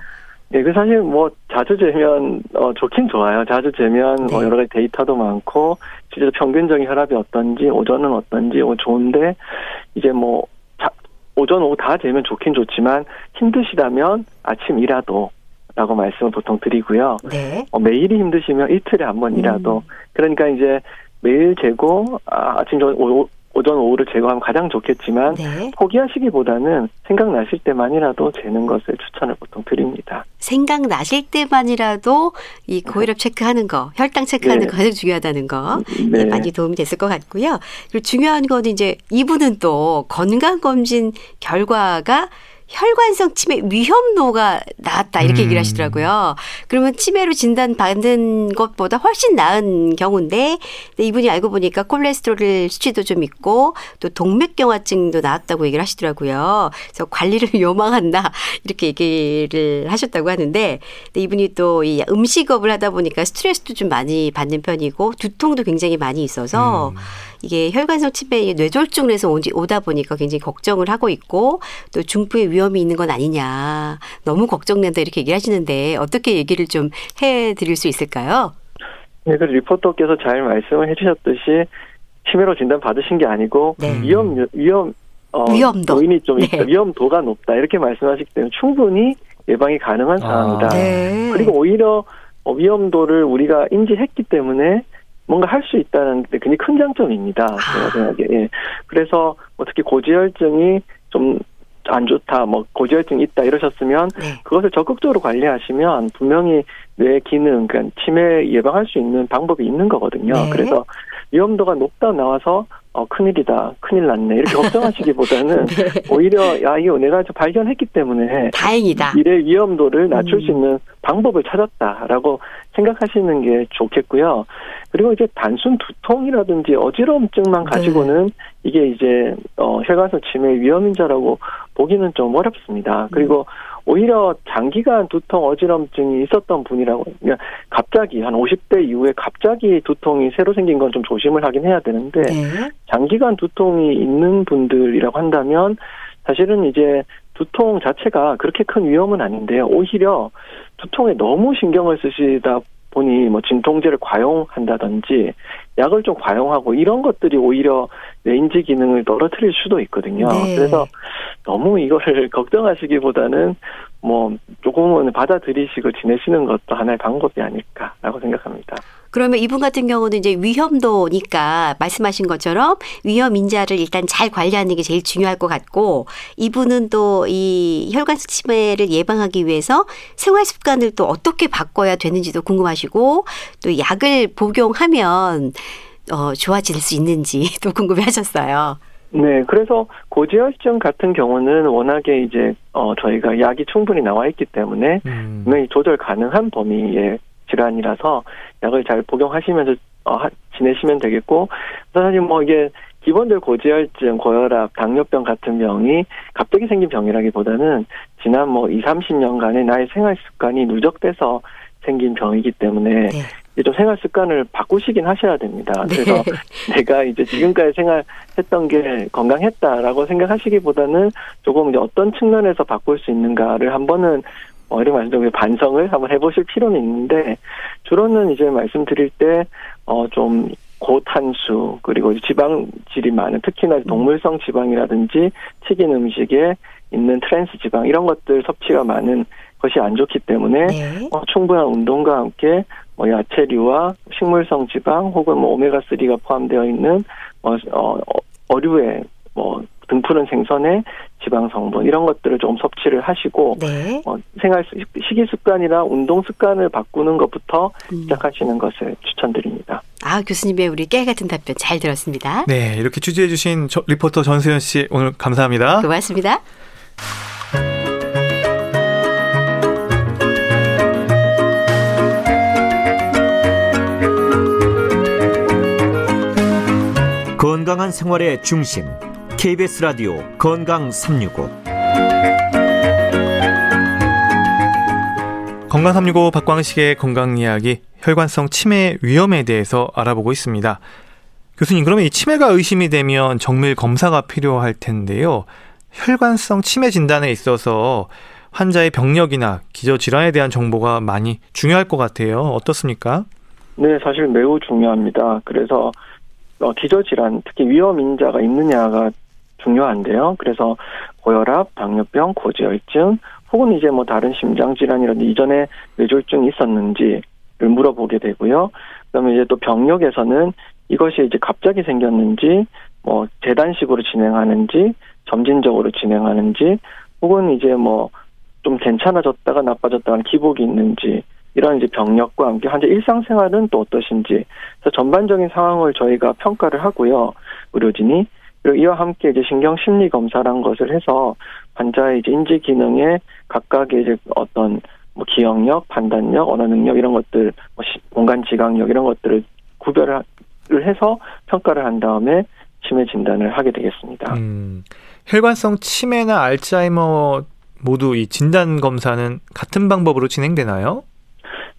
네, 그 사실 뭐 자주 재면 어 좋긴 좋아요. 자주 재면 뭐 네. 여러 가지 데이터도 많고 실제로 평균적인 혈압이 어떤지 오전은 어떤지 어, 좋은데 이제 뭐 자, 오전 오후 다 재면 좋긴 좋지만 힘드시다면 아침이라도 라고 말씀을 보통 드리고요. 네. 어, 매일이 힘드시면 이틀에 한 번이라도 음. 그러니까 이제 매일 재고 아, 아침 저 오, 오전 오후를 제거하면 가장 좋겠지만 네. 포기하시기보다는 생각나실 때만이라도 재는 것을 추천을 보통 드립니다. 생각나실 때만이라도 이 고혈압 체크하는 거, 혈당 체크하는 네. 거 가장 중요하다는 거 네. 네, 많이 도움이 됐을 것 같고요. 그리고 중요한 거는 이제 이분은 또 건강 검진 결과가 혈관성 치매 위험도가 나왔다 이렇게 음. 얘기를 하시더라고요. 그러면 치매로 진단 받은 것보다 훨씬 나은 경우인데 근데 이분이 알고 보니까 콜레스테롤 수치도 좀 있고 또 동맥경화증도 나왔다고 얘기를 하시더라고요. 그래서 관리를 (laughs) 요망한다 이렇게 얘기를 하셨다고 하는데 근데 이분이 또 이 음식업을 하다 보니까 스트레스도 좀 많이 받는 편이고 두통도 굉장히 많이 있어서 이게 혈관성 치매 뇌졸중을 해서 오지- 오다 보니까 굉장히 걱정을 하고 있고 또 중풍의 위험이 있는 건 아니냐 너무 걱정된다 이렇게 얘기를 하시는데 어떻게 얘기를 좀 해드릴 수 있을까요? 네, 그 리포터께서 잘 말씀을 해주셨듯이 치매로 진단 받으신 게 아니고 네. 위험 위험 어, 위험도. 요인이 좀 있다, 네. 위험도가 높다 이렇게 말씀하시기 때문에 충분히 예방이 가능한 아. 상황이다. 네. 그리고 오히려 어, 위험도를 우리가 인지했기 때문에 뭔가 할 수 있다는 데 굉장히 큰 장점입니다. 제가 아. 생각에. 예. 그래서 뭐 특히 고지혈증이 좀 안 좋다, 뭐 고지혈증이 있다 이러셨으면 네. 그것을 적극적으로 관리하시면 분명히 뇌 기능, 그러니까 치매 예방할 수 있는 방법이 있는 거거든요. 네. 그래서 위험도가 높다 나와서 어 큰일이다, 큰일 났네 이렇게 (laughs) 걱정하시기보다는 네. 오히려 야 이거 내가 좀 발견했기 때문에 다행이다. 미래 위험도를 낮출 음. 수 있는 방법을 찾았다라고 생각하시는 게 좋겠고요. 그리고 이제 단순 두통이라든지 어지러움증만 네. 가지고는 이게 이제 어 혈관성 치매 위험인자라고 보기는 좀 어렵습니다. 그리고 오히려 장기간 두통 어지럼증이 있었던 분이라고 그러니까 갑자기 한 50대 이후에 갑자기 두통이 새로 생긴 건 좀 조심을 하긴 해야 되는데 네. 장기간 두통이 있는 분들이라고 한다면 사실은 이제 두통 자체가 그렇게 큰 위험은 아닌데요. 오히려 두통에 너무 신경을 쓰시다 보니 뭐 진통제를 과용한다든지 약을 좀 과용하고 이런 것들이 오히려 뇌인지 기능을 떨어뜨릴 수도 있거든요. 네. 그래서 너무 이거를 (laughs) 걱정하시기보다는 뭐 조금은 받아들이시고 지내시는 것도 하나의 방법이 아닐까라고 생각합니다. 그러면 이분 같은 경우는 이제 위험도니까 말씀하신 것처럼 위험 인자를 일단 잘 관리하는 게 제일 중요할 것 같고 이분은 또 이 혈관성 치매를 예방하기 위해서 생활 습관을 또 어떻게 바꿔야 되는지도 궁금하시고 또 약을 복용하면 어 좋아질 수 있는지 또 (laughs) 궁금해 하셨어요. 네, 그래서 고지혈증 같은 경우는 워낙에 이제 어 저희가 약이 충분히 나와 있기 때문에 음. 조절 가능한 범위의 질환이라서 약을 잘 복용하시면서 어, 하- 지내시면 되겠고 사실 뭐 이게 기본적으로 고지혈증, 고혈압, 당뇨병 같은 병이 갑자기 생긴 병이라기보다는 지난 뭐 2, 30년간의 나의 생활 습관이 누적돼서 생긴 병이기 때문에 네. 좀 생활 습관을 바꾸시긴 하셔야 됩니다. 네. 그래서 (laughs) 내가 이제 지금까지 생활했던 게 건강했다라고 생각하시기보다는 조금 이제 어떤 측면에서 바꿀 수 있는가를 한번은 어, 이런 말씀드린 반성을 한번 해보실 필요는 있는데 주로는 이제 말씀드릴 때 어 좀 고탄수 그리고 지방질이 많은 특히나 동물성 지방이라든지 튀긴 음식에 있는 트랜스 지방 이런 것들 섭취가 많은 것이 안 좋기 때문에 네. 어, 충분한 운동과 함께 뭐 야채류와 식물성 지방 혹은 뭐 오메가 3가 포함되어 있는 어, 어, 어류의 뭐 등푸른 생선의 지방 성분 이런 것들을 좀 섭취를 하시고 네. 어, 생활 습- 식이 습관이나 운동 습관을 바꾸는 것부터 음. 시작하시는 것을 추천드립니다. 아 교수님의 우리 깨 같은 답변 잘 들었습니다. 네, 이렇게 취재해주신 저- 리포터 전수연 씨 오늘 감사합니다. 고맙습니다. 건강한 생활의 중심 KBS 라디오 건강 365 건강 365 박광식의 건강 이야기 혈관성 치매 위험에 대해서 알아보고 있습니다. 교수님, 그러면 이 치매가 의심이 되면 정밀 검사가 필요할 텐데요. 혈관성 치매 진단에 있어서 환자의 병력이나 기저 질환에 대한 정보가 많이 중요할 것 같아요. 어떻습니까? 네, 사실 매우 중요합니다. 그래서 어, 기저질환, 특히 위험 인자가 있느냐가 중요한데요. 그래서 고혈압, 당뇨병, 고지혈증, 혹은 이제 뭐 다른 심장 질환이라든지 이전에 뇌졸중이 있었는지를 물어보게 되고요. 그다음에 이제 또 병력에서는 이것이 이제 갑자기 생겼는지 뭐 재단식으로 진행하는지 점진적으로 진행하는지 혹은 이제 뭐 좀 괜찮아졌다가 나빠졌다가 기복이 있는지 이런 이제 병력과 함께 환자 일상생활은 또 어떠신지 그래서 전반적인 상황을 저희가 평가를 하고요 의료진이 그리고 이와 함께 이제 신경 심리 검사란 것을 해서 환자의 이제 인지 기능에 각각의 이제 어떤 뭐 기억력, 판단력, 언어 능력 이런 것들, 뭐 공간 지각력 이런 것들을 구별을 해서 평가를 한 다음에 치매 진단을 하게 되겠습니다. 음, 혈관성 치매나 알츠하이머 모두 이 진단 검사는 같은 방법으로 진행되나요?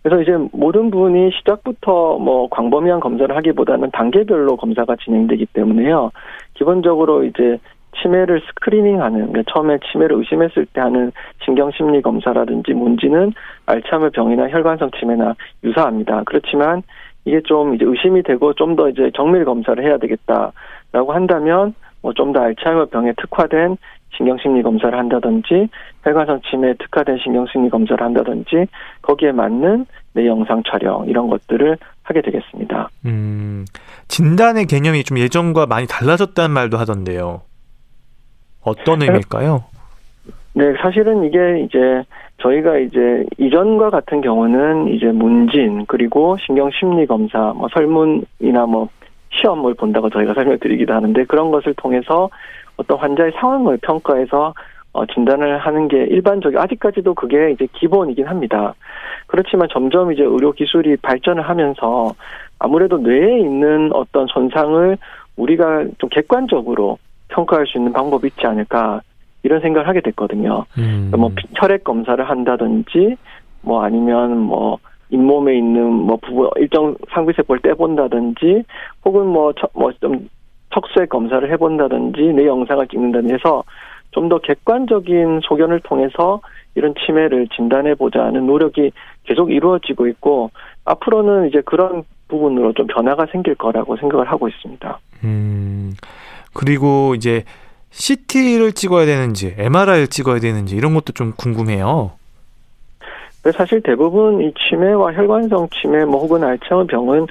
그래서 이제 모든 분이 시작부터 뭐 광범위한 검사를 하기보다는 단계별로 검사가 진행되기 때문에요. 기본적으로 이제 치매를 스크리닝하는 그러니까 처음에 치매를 의심했을 때 하는 신경심리 검사라든지 문지는 알츠하이머 병이나 혈관성 치매나 유사합니다. 그렇지만 이게 좀 이제 의심이 되고 좀 더 이제 정밀 검사를 해야 되겠다라고 한다면 뭐 좀 더 알츠하이머 병에 특화된 신경심리 검사를 한다든지 혈관성 치매에 특화된 신경심리 검사를 한다든지 거기에 맞는 내 영상 촬영 이런 것들을 하게 되겠습니다. 음, 진단의 개념이 좀 예전과 많이 달라졌다는 말도 하던데요. 어떤 의미일까요? 네, 사실은 이게 이제 저희가 이제 이전과 같은 경우는 이제 문진 그리고 신경 심리 검사 뭐 설문이나 뭐 시험을 본다고 저희가 설명드리기도 하는데 그런 것을 통해서 어떤 환자의 상황을 평가해서 어, 진단을 하는 게 일반적이 아직까지도 그게 이제 기본이긴 합니다. 그렇지만 점점 이제 의료 기술이 발전을 하면서 아무래도 뇌에 있는 어떤 손상을 우리가 좀 객관적으로 평가할 수 있는 방법이 있지 않을까 이런 생각을 하게 됐거든요. 음. 뭐 혈액 검사를 한다든지 뭐 아니면 뭐 잇몸에 있는 뭐 부분 일정 상비세포를 떼본다든지 혹은 뭐 뭐 좀 척수액 검사를 해본다든지 내 영상을 찍는다든지 해서 좀 더 객관적인 소견을 통해서 이런 치매를 진단해 보자는 노력이 계속 이루어지고 있고 앞으로는 이제 그런 부분으로 좀 변화가 생길 거라고 생각을 하고 있습니다. 음. 그리고 이제 CT를 찍어야 되는지 MRI를 찍어야 되는지 이런 것도 좀 궁금해요. 사실 대부분 이 치매와 혈관성 치매 뭐 혹은 알츠하이머 병은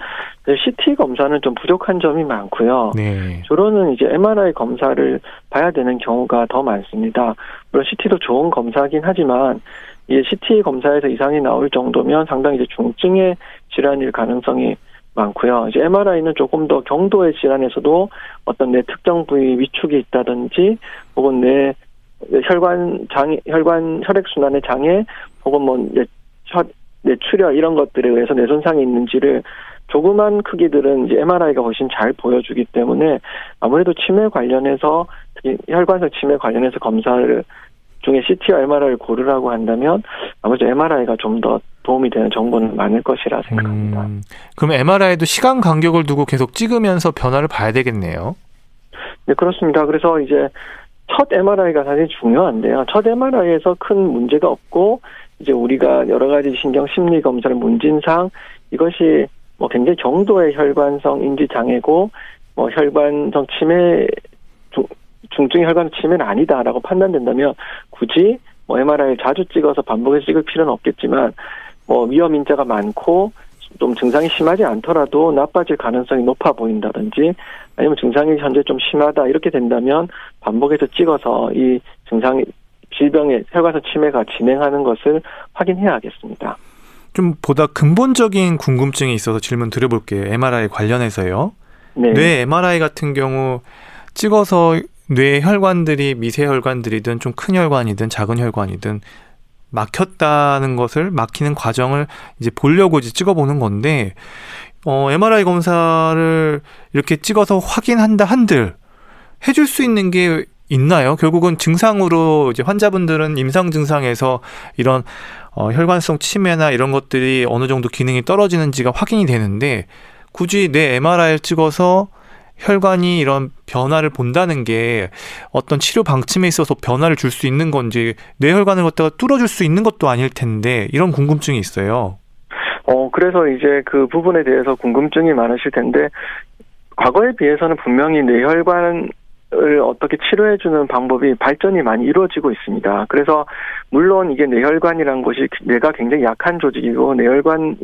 CT 검사는 좀 부족한 점이 많고요. 네. 주로는 이제 MRI 검사를 봐야 되는 경우가 더 많습니다. 물론 CT도 좋은 검사긴 하지만 이 CT 검사에서 이상이 나올 정도면 상당히 이제 중증의 질환일 가능성이 많고요. 이제 MRI는 조금 더 경도의 질환에서도 어떤 내 특정 부위 위축이 있다든지 혹은 내 혈관 장애, 혈관 혈액 순환의 장애 혹은 뭐내 뇌출혈 이런 것들에 의해서 뇌 손상이 있는지를 조그만 크기들은 이제 MRI가 훨씬 잘 보여주기 때문에 아무래도 치매 관련해서 특히 혈관성 치매 관련해서 검사를 중에 CT와 MRI를 고르라고 한다면 아무래도 MRI가 좀 더 도움이 되는 정보는 많을 것이라 생각합니다. 음, 그럼 MRI도 시간 간격을 두고 계속 찍으면서 변화를 봐야 되겠네요. 네, 그렇습니다. 그래서 이제 첫 MRI가 사실 중요한데요. 첫 MRI에서 큰 문제가 없고 이제 우리가 여러 가지 신경 심리 검사를 문진상 이것이 뭐 굉장히 정도의 혈관성 인지 장애고 뭐 혈관성 치매 중증 혈관 치매는 아니다라고 판단된다면 굳이 뭐 MRI를 자주 찍어서 반복해서 찍을 필요는 없겠지만 뭐 위험 인자가 많고 좀 증상이 심하지 않더라도 나빠질 가능성이 높아 보인다든지 아니면 증상이 현재 좀 심하다 이렇게 된다면 반복해서 찍어서 이 증상이 질병의 혈관성 치매가 진행하는 것을 확인해야 하겠습니다. 좀 보다 근본적인 궁금증이 있어서 질문 드려볼게요. MRI 관련해서요. 네. 뇌 MRI 같은 경우 찍어서 뇌 혈관들이 미세 혈관들이든 좀 큰 혈관이든 작은 혈관이든 막혔다는 것을 막히는 과정을 이제 보려고 이제 찍어보는 건데 어, MRI 검사를 이렇게 찍어서 확인한다 한들 해줄 수 있는 게 있나요? 결국은 증상으로 이제 환자분들은 임상 증상에서 이런 어, 혈관성 치매나 이런 것들이 어느 정도 기능이 떨어지는지가 확인이 되는데 굳이 내 MRI를 찍어서 혈관이 이런 변화를 본다는 게 어떤 치료 방침에 있어서 변화를 줄 수 있는 건지 뇌혈관을 갖다가 뚫어줄 수 있는 것도 아닐 텐데 이런 궁금증이 있어요. 어 그래서 이제 그 부분에 대해서 궁금증이 많으실 텐데 과거에 비해서는 분명히 뇌혈관 을 어떻게 치료해 주는 방법이 발전이 많이 이루어지고 있습니다. 그래서 물론 이게 뇌혈관이라는 것이 뇌가 굉장히 약한 조직이고 뇌혈관이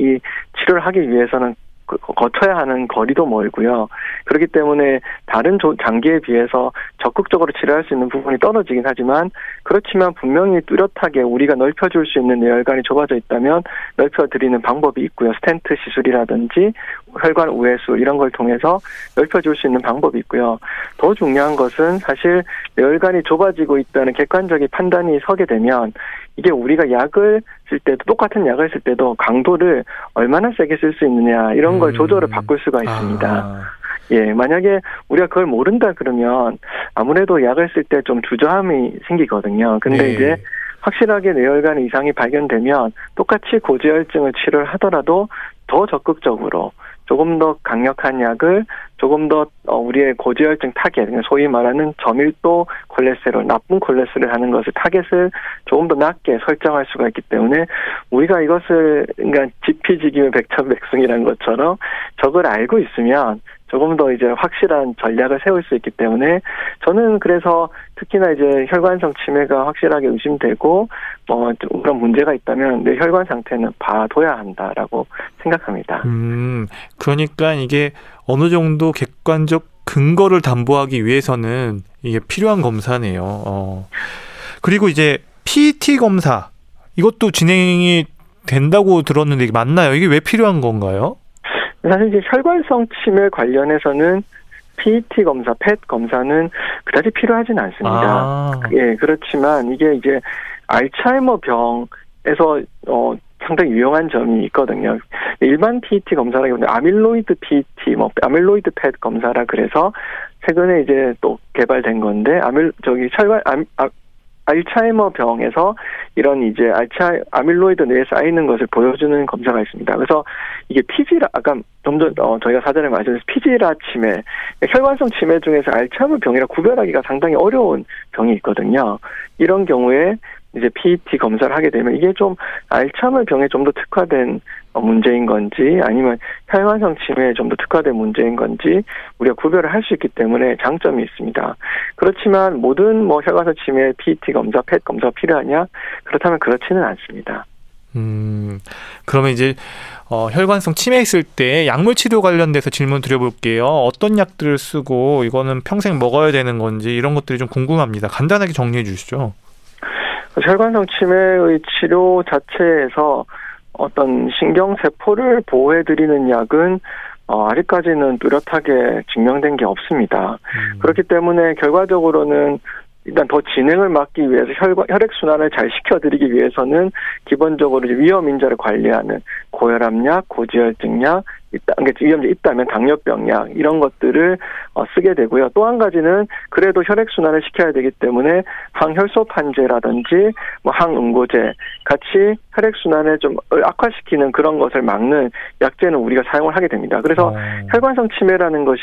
치료를 하기 위해서는 그, 거쳐야 하는 거리도 멀고요. 그렇기 때문에 다른 장기에 비해서 적극적으로 치료할 수 있는 부분이 떨어지긴 하지만 그렇지만 분명히 뚜렷하게 우리가 넓혀줄 수 있는 뇌혈관이 좁아져 있다면 넓혀드리는 방법이 있고요. 스텐트 시술이라든지 혈관 우회술 이런 걸 통해서 넓혀줄 수 있는 방법이 있고요. 더 중요한 것은 사실 뇌혈관이 좁아지고 있다는 객관적인 판단이 서게 되면 이게 우리가 약을 쓸 때도 똑같은 약을 쓸 때도 강도를 얼마나 세게 쓸 수 있느냐 이런 걸 음. 조절을 바꿀 수가 있습니다. 아. 예, 만약에 우리가 그걸 모른다 그러면 아무래도 약을 쓸 때 좀 주저함이 생기거든요. 근데 네. 이제 확실하게 뇌혈관 이상이 발견되면 똑같이 고지혈증을 치료를 하더라도 더 적극적으로 조금 더 강력한 약을 조금 더 어, 우리의 고지혈증 타겟, 소위 말하는 저밀도 콜레스테롤, 나쁜 콜레스테롤 하는 것을 타겟을 조금 더 낮게 설정할 수가 있기 때문에 우리가 이것을 그러니까 지피지기면 백전백승이라는 것처럼 적을 알고 있으면 조금 더 이제 확실한 전략을 세울 수 있기 때문에 저는 그래서 특히나 이제 혈관성 치매가 확실하게 의심되고 뭐 그런 문제가 있다면 내 혈관 상태는 봐둬야 한다라고 생각합니다. 음, 그러니까 이게 어느 정도 객관적 근거를 담보하기 위해서는 이게 필요한 검사네요. 어. 그리고 이제 PET 검사 이것도 진행이 된다고 들었는데 이게 맞나요? 이게 왜 필요한 건가요? 사실 이제 혈관성 치매 관련해서는 PET 검사, 펫 검사는 그다지 필요하지는 않습니다. 아. 예, 그렇지만 이게 이제 알츠하이머 병에서 어 상당히 유용한 점이 있거든요. 일반 PET 검사라기보다 아밀로이드 PET, 뭐 아밀로이드 펫 검사라 그래서 최근에 이제 또 개발된 건데 아밀 저기 혈관 아, 알츠하이머 병에서 이런 이제 알츠하 아밀로이드 뇌에 쌓이는 것을 보여주는 검사가 있습니다. 그래서 이게 피지라 아까 좀 전 어, 저희가 사전에 말씀드린 피지라 치매, 혈관성 치매 중에서 알츠하이머 병이라 구별하기가 상당히 어려운 병이 있거든요. 이런 경우에 이제 PET 검사를 하게 되면 이게 좀 알츠하이머 병에 좀 더 특화된 문제인 건지 아니면 혈관성 치매에 좀 더 특화된 문제인 건지 우리가 구별을 할 수 있기 때문에 장점이 있습니다. 그렇지만 모든 뭐 혈관성 치매 PET 검사, 펫 검사가 필요하냐? 그렇다면 그렇지는 않습니다. 음, 그러면 이제 어, 혈관성 치매 있을 때 약물 치료 관련돼서 질문 드려볼게요. 어떤 약들을 쓰고 이거는 평생 먹어야 되는 건지 이런 것들이 좀 궁금합니다. 간단하게 정리해 주시죠. 혈관성 치매의 치료 자체에서 어떤 신경세포를 보호해드리는 약은 어, 아직까지는 뚜렷하게 증명된 게 없습니다. 음. 그렇기 때문에 결과적으로는 일단 더 진행을 막기 위해서 혈관, 혈액순환을 잘 시켜드리기 위해서는 기본적으로 위험 인자를 관리하는 고혈압약, 고지혈증약, 있다, 그러니까 위험이 있다면 당뇨병 약 이런 것들을 어, 쓰게 되고요. 또 한 가지는 그래도 혈액 순환을 시켜야 되기 때문에 항혈소판제라든지 뭐 항응고제 같이 혈액 순환을 좀 악화시키는 그런 것을 막는 약제는 우리가 사용을 하게 됩니다. 그래서 어. 혈관성 치매라는 것이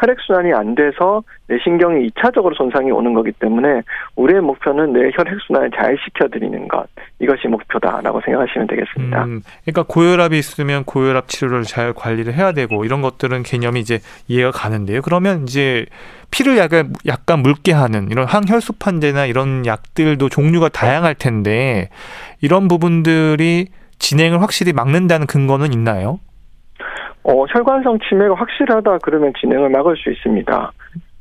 혈액 순환이 안 돼서 내 신경이 2차적으로 손상이 오는 거기 때문에 우리의 목표는 내 혈액 순환을 잘 시켜드리는 것 이것이 목표다라고 생각하시면 되겠습니다. 음, 그러니까 고혈압이 있으면 고혈압 치료를 잘 관리를 해야 되고 이런 것들은 개념이 이제 이해가 가는데요. 그러면 이제 피를 약간 약간 묽게 하는 이런 항혈소판제나 이런 약들도 종류가 다양할 텐데 이런 부분들이 진행을 확실히 막는다는 근거는 있나요? 어, 혈관성 치매가 확실하다 그러면 진행을 막을 수 있습니다.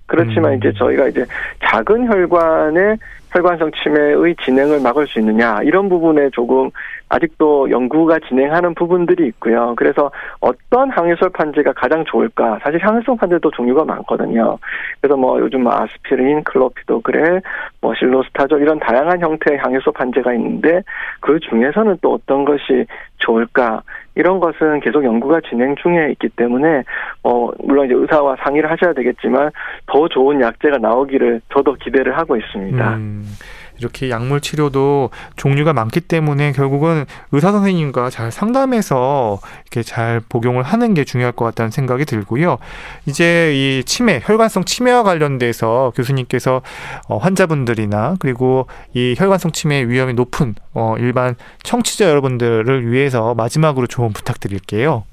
그렇지만 음. 이제 저희가 이제 작은 혈관의 혈관성 치매의 진행을 막을 수 있느냐 이런 부분에 조금 아직도 연구가 진행하는 부분들이 있고요. 그래서 어떤 항해솔 판제가 가장 좋을까? 사실 항해솔 판제도 종류가 많거든요. 그래서 뭐 요즘 뭐 아스피린, 클로피도그렐, 뭐 실로스타졸 이런 다양한 형태의 항해솔 판제가 있는데 그 중에서는 또 어떤 것이 좋을까? 이런 것은 계속 연구가 진행 중에 있기 때문에 어 물론 이제 의사와 상의를 하셔야 되겠지만 더 좋은 약제가 나오기를 저도 기대를 하고 있습니다. 음. 이렇게 약물 치료도 종류가 많기 때문에 결국은 의사 선생님과 잘 상담해서 이렇게 잘 복용을 하는 게 중요할 것 같다는 생각이 들고요. 이제 이 치매, 혈관성 치매와 관련돼서 교수님께서 어, 환자분들이나 그리고 이 혈관성 치매 위험이 높은 어, 일반 청취자 여러분들을 위해서 마지막으로 조언 부탁드릴게요.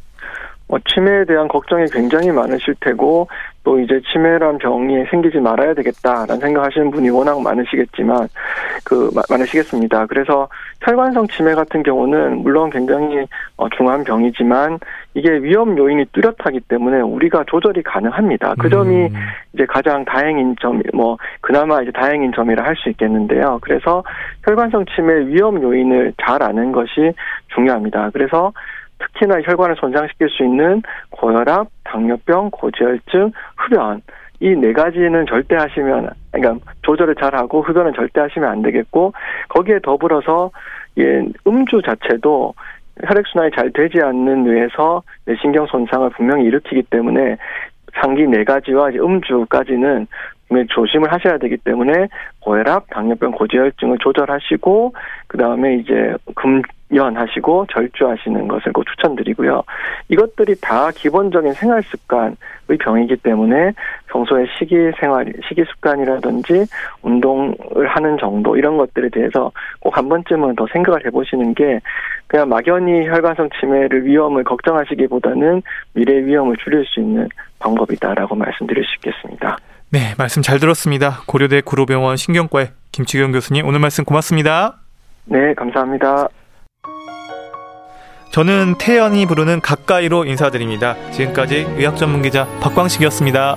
뭐 치매에 대한 걱정이 굉장히 많으실 테고 또 이제 치매란 병이 생기지 말아야 되겠다라는 생각하시는 분이 워낙 많으시겠지만 그 많으시겠습니다. 그래서 혈관성 치매 같은 경우는 물론 굉장히 어, 중한 병이지만 이게 위험 요인이 뚜렷하기 때문에 우리가 조절이 가능합니다. 그 점이 음. 이제 가장 다행인 점, 뭐 그나마 이제 다행인 점이라 할 수 있겠는데요. 그래서 혈관성 치매 위험 요인을 잘 아는 것이 중요합니다. 그래서 특히나 혈관을 손상시킬 수 있는 고혈압, 당뇨병, 고지혈증, 흡연. 이 네 가지는 절대 하시면 그러니까 조절을 잘하고 흡연은 절대 하시면 안 되겠고 거기에 더불어서 예, 음주 자체도 혈액순환이 잘 되지 않는 뇌에서 뇌신경 손상을 분명히 일으키기 때문에 상기 네 가지와 음주까지는 조심을 하셔야 되기 때문에 고혈압, 당뇨병, 고지혈증을 조절하시고 그 다음에 이제 금연하시고 절주하시는 것을 꼭 추천드리고요. 이것들이 다 기본적인 생활 습관의 병이기 때문에 평소에 식이 생활, 식이 습관이라든지 운동을 하는 정도 이런 것들에 대해서 꼭 한 번쯤은 더 생각을 해보시는 게 그냥 막연히 혈관성 치매를 위험을 걱정하시기보다는 미래 위험을 줄일 수 있는 방법이다라고 말씀드릴 수 있겠습니다. 네, 말씀 잘 들었습니다. 고려대 구로병원 신경과의 김치경 교수님 오늘 말씀 고맙습니다. 네, 감사합니다. 저는 태연이 부르는 가까이로 인사드립니다. 지금까지 의학 전문 기자 박광식이었습니다.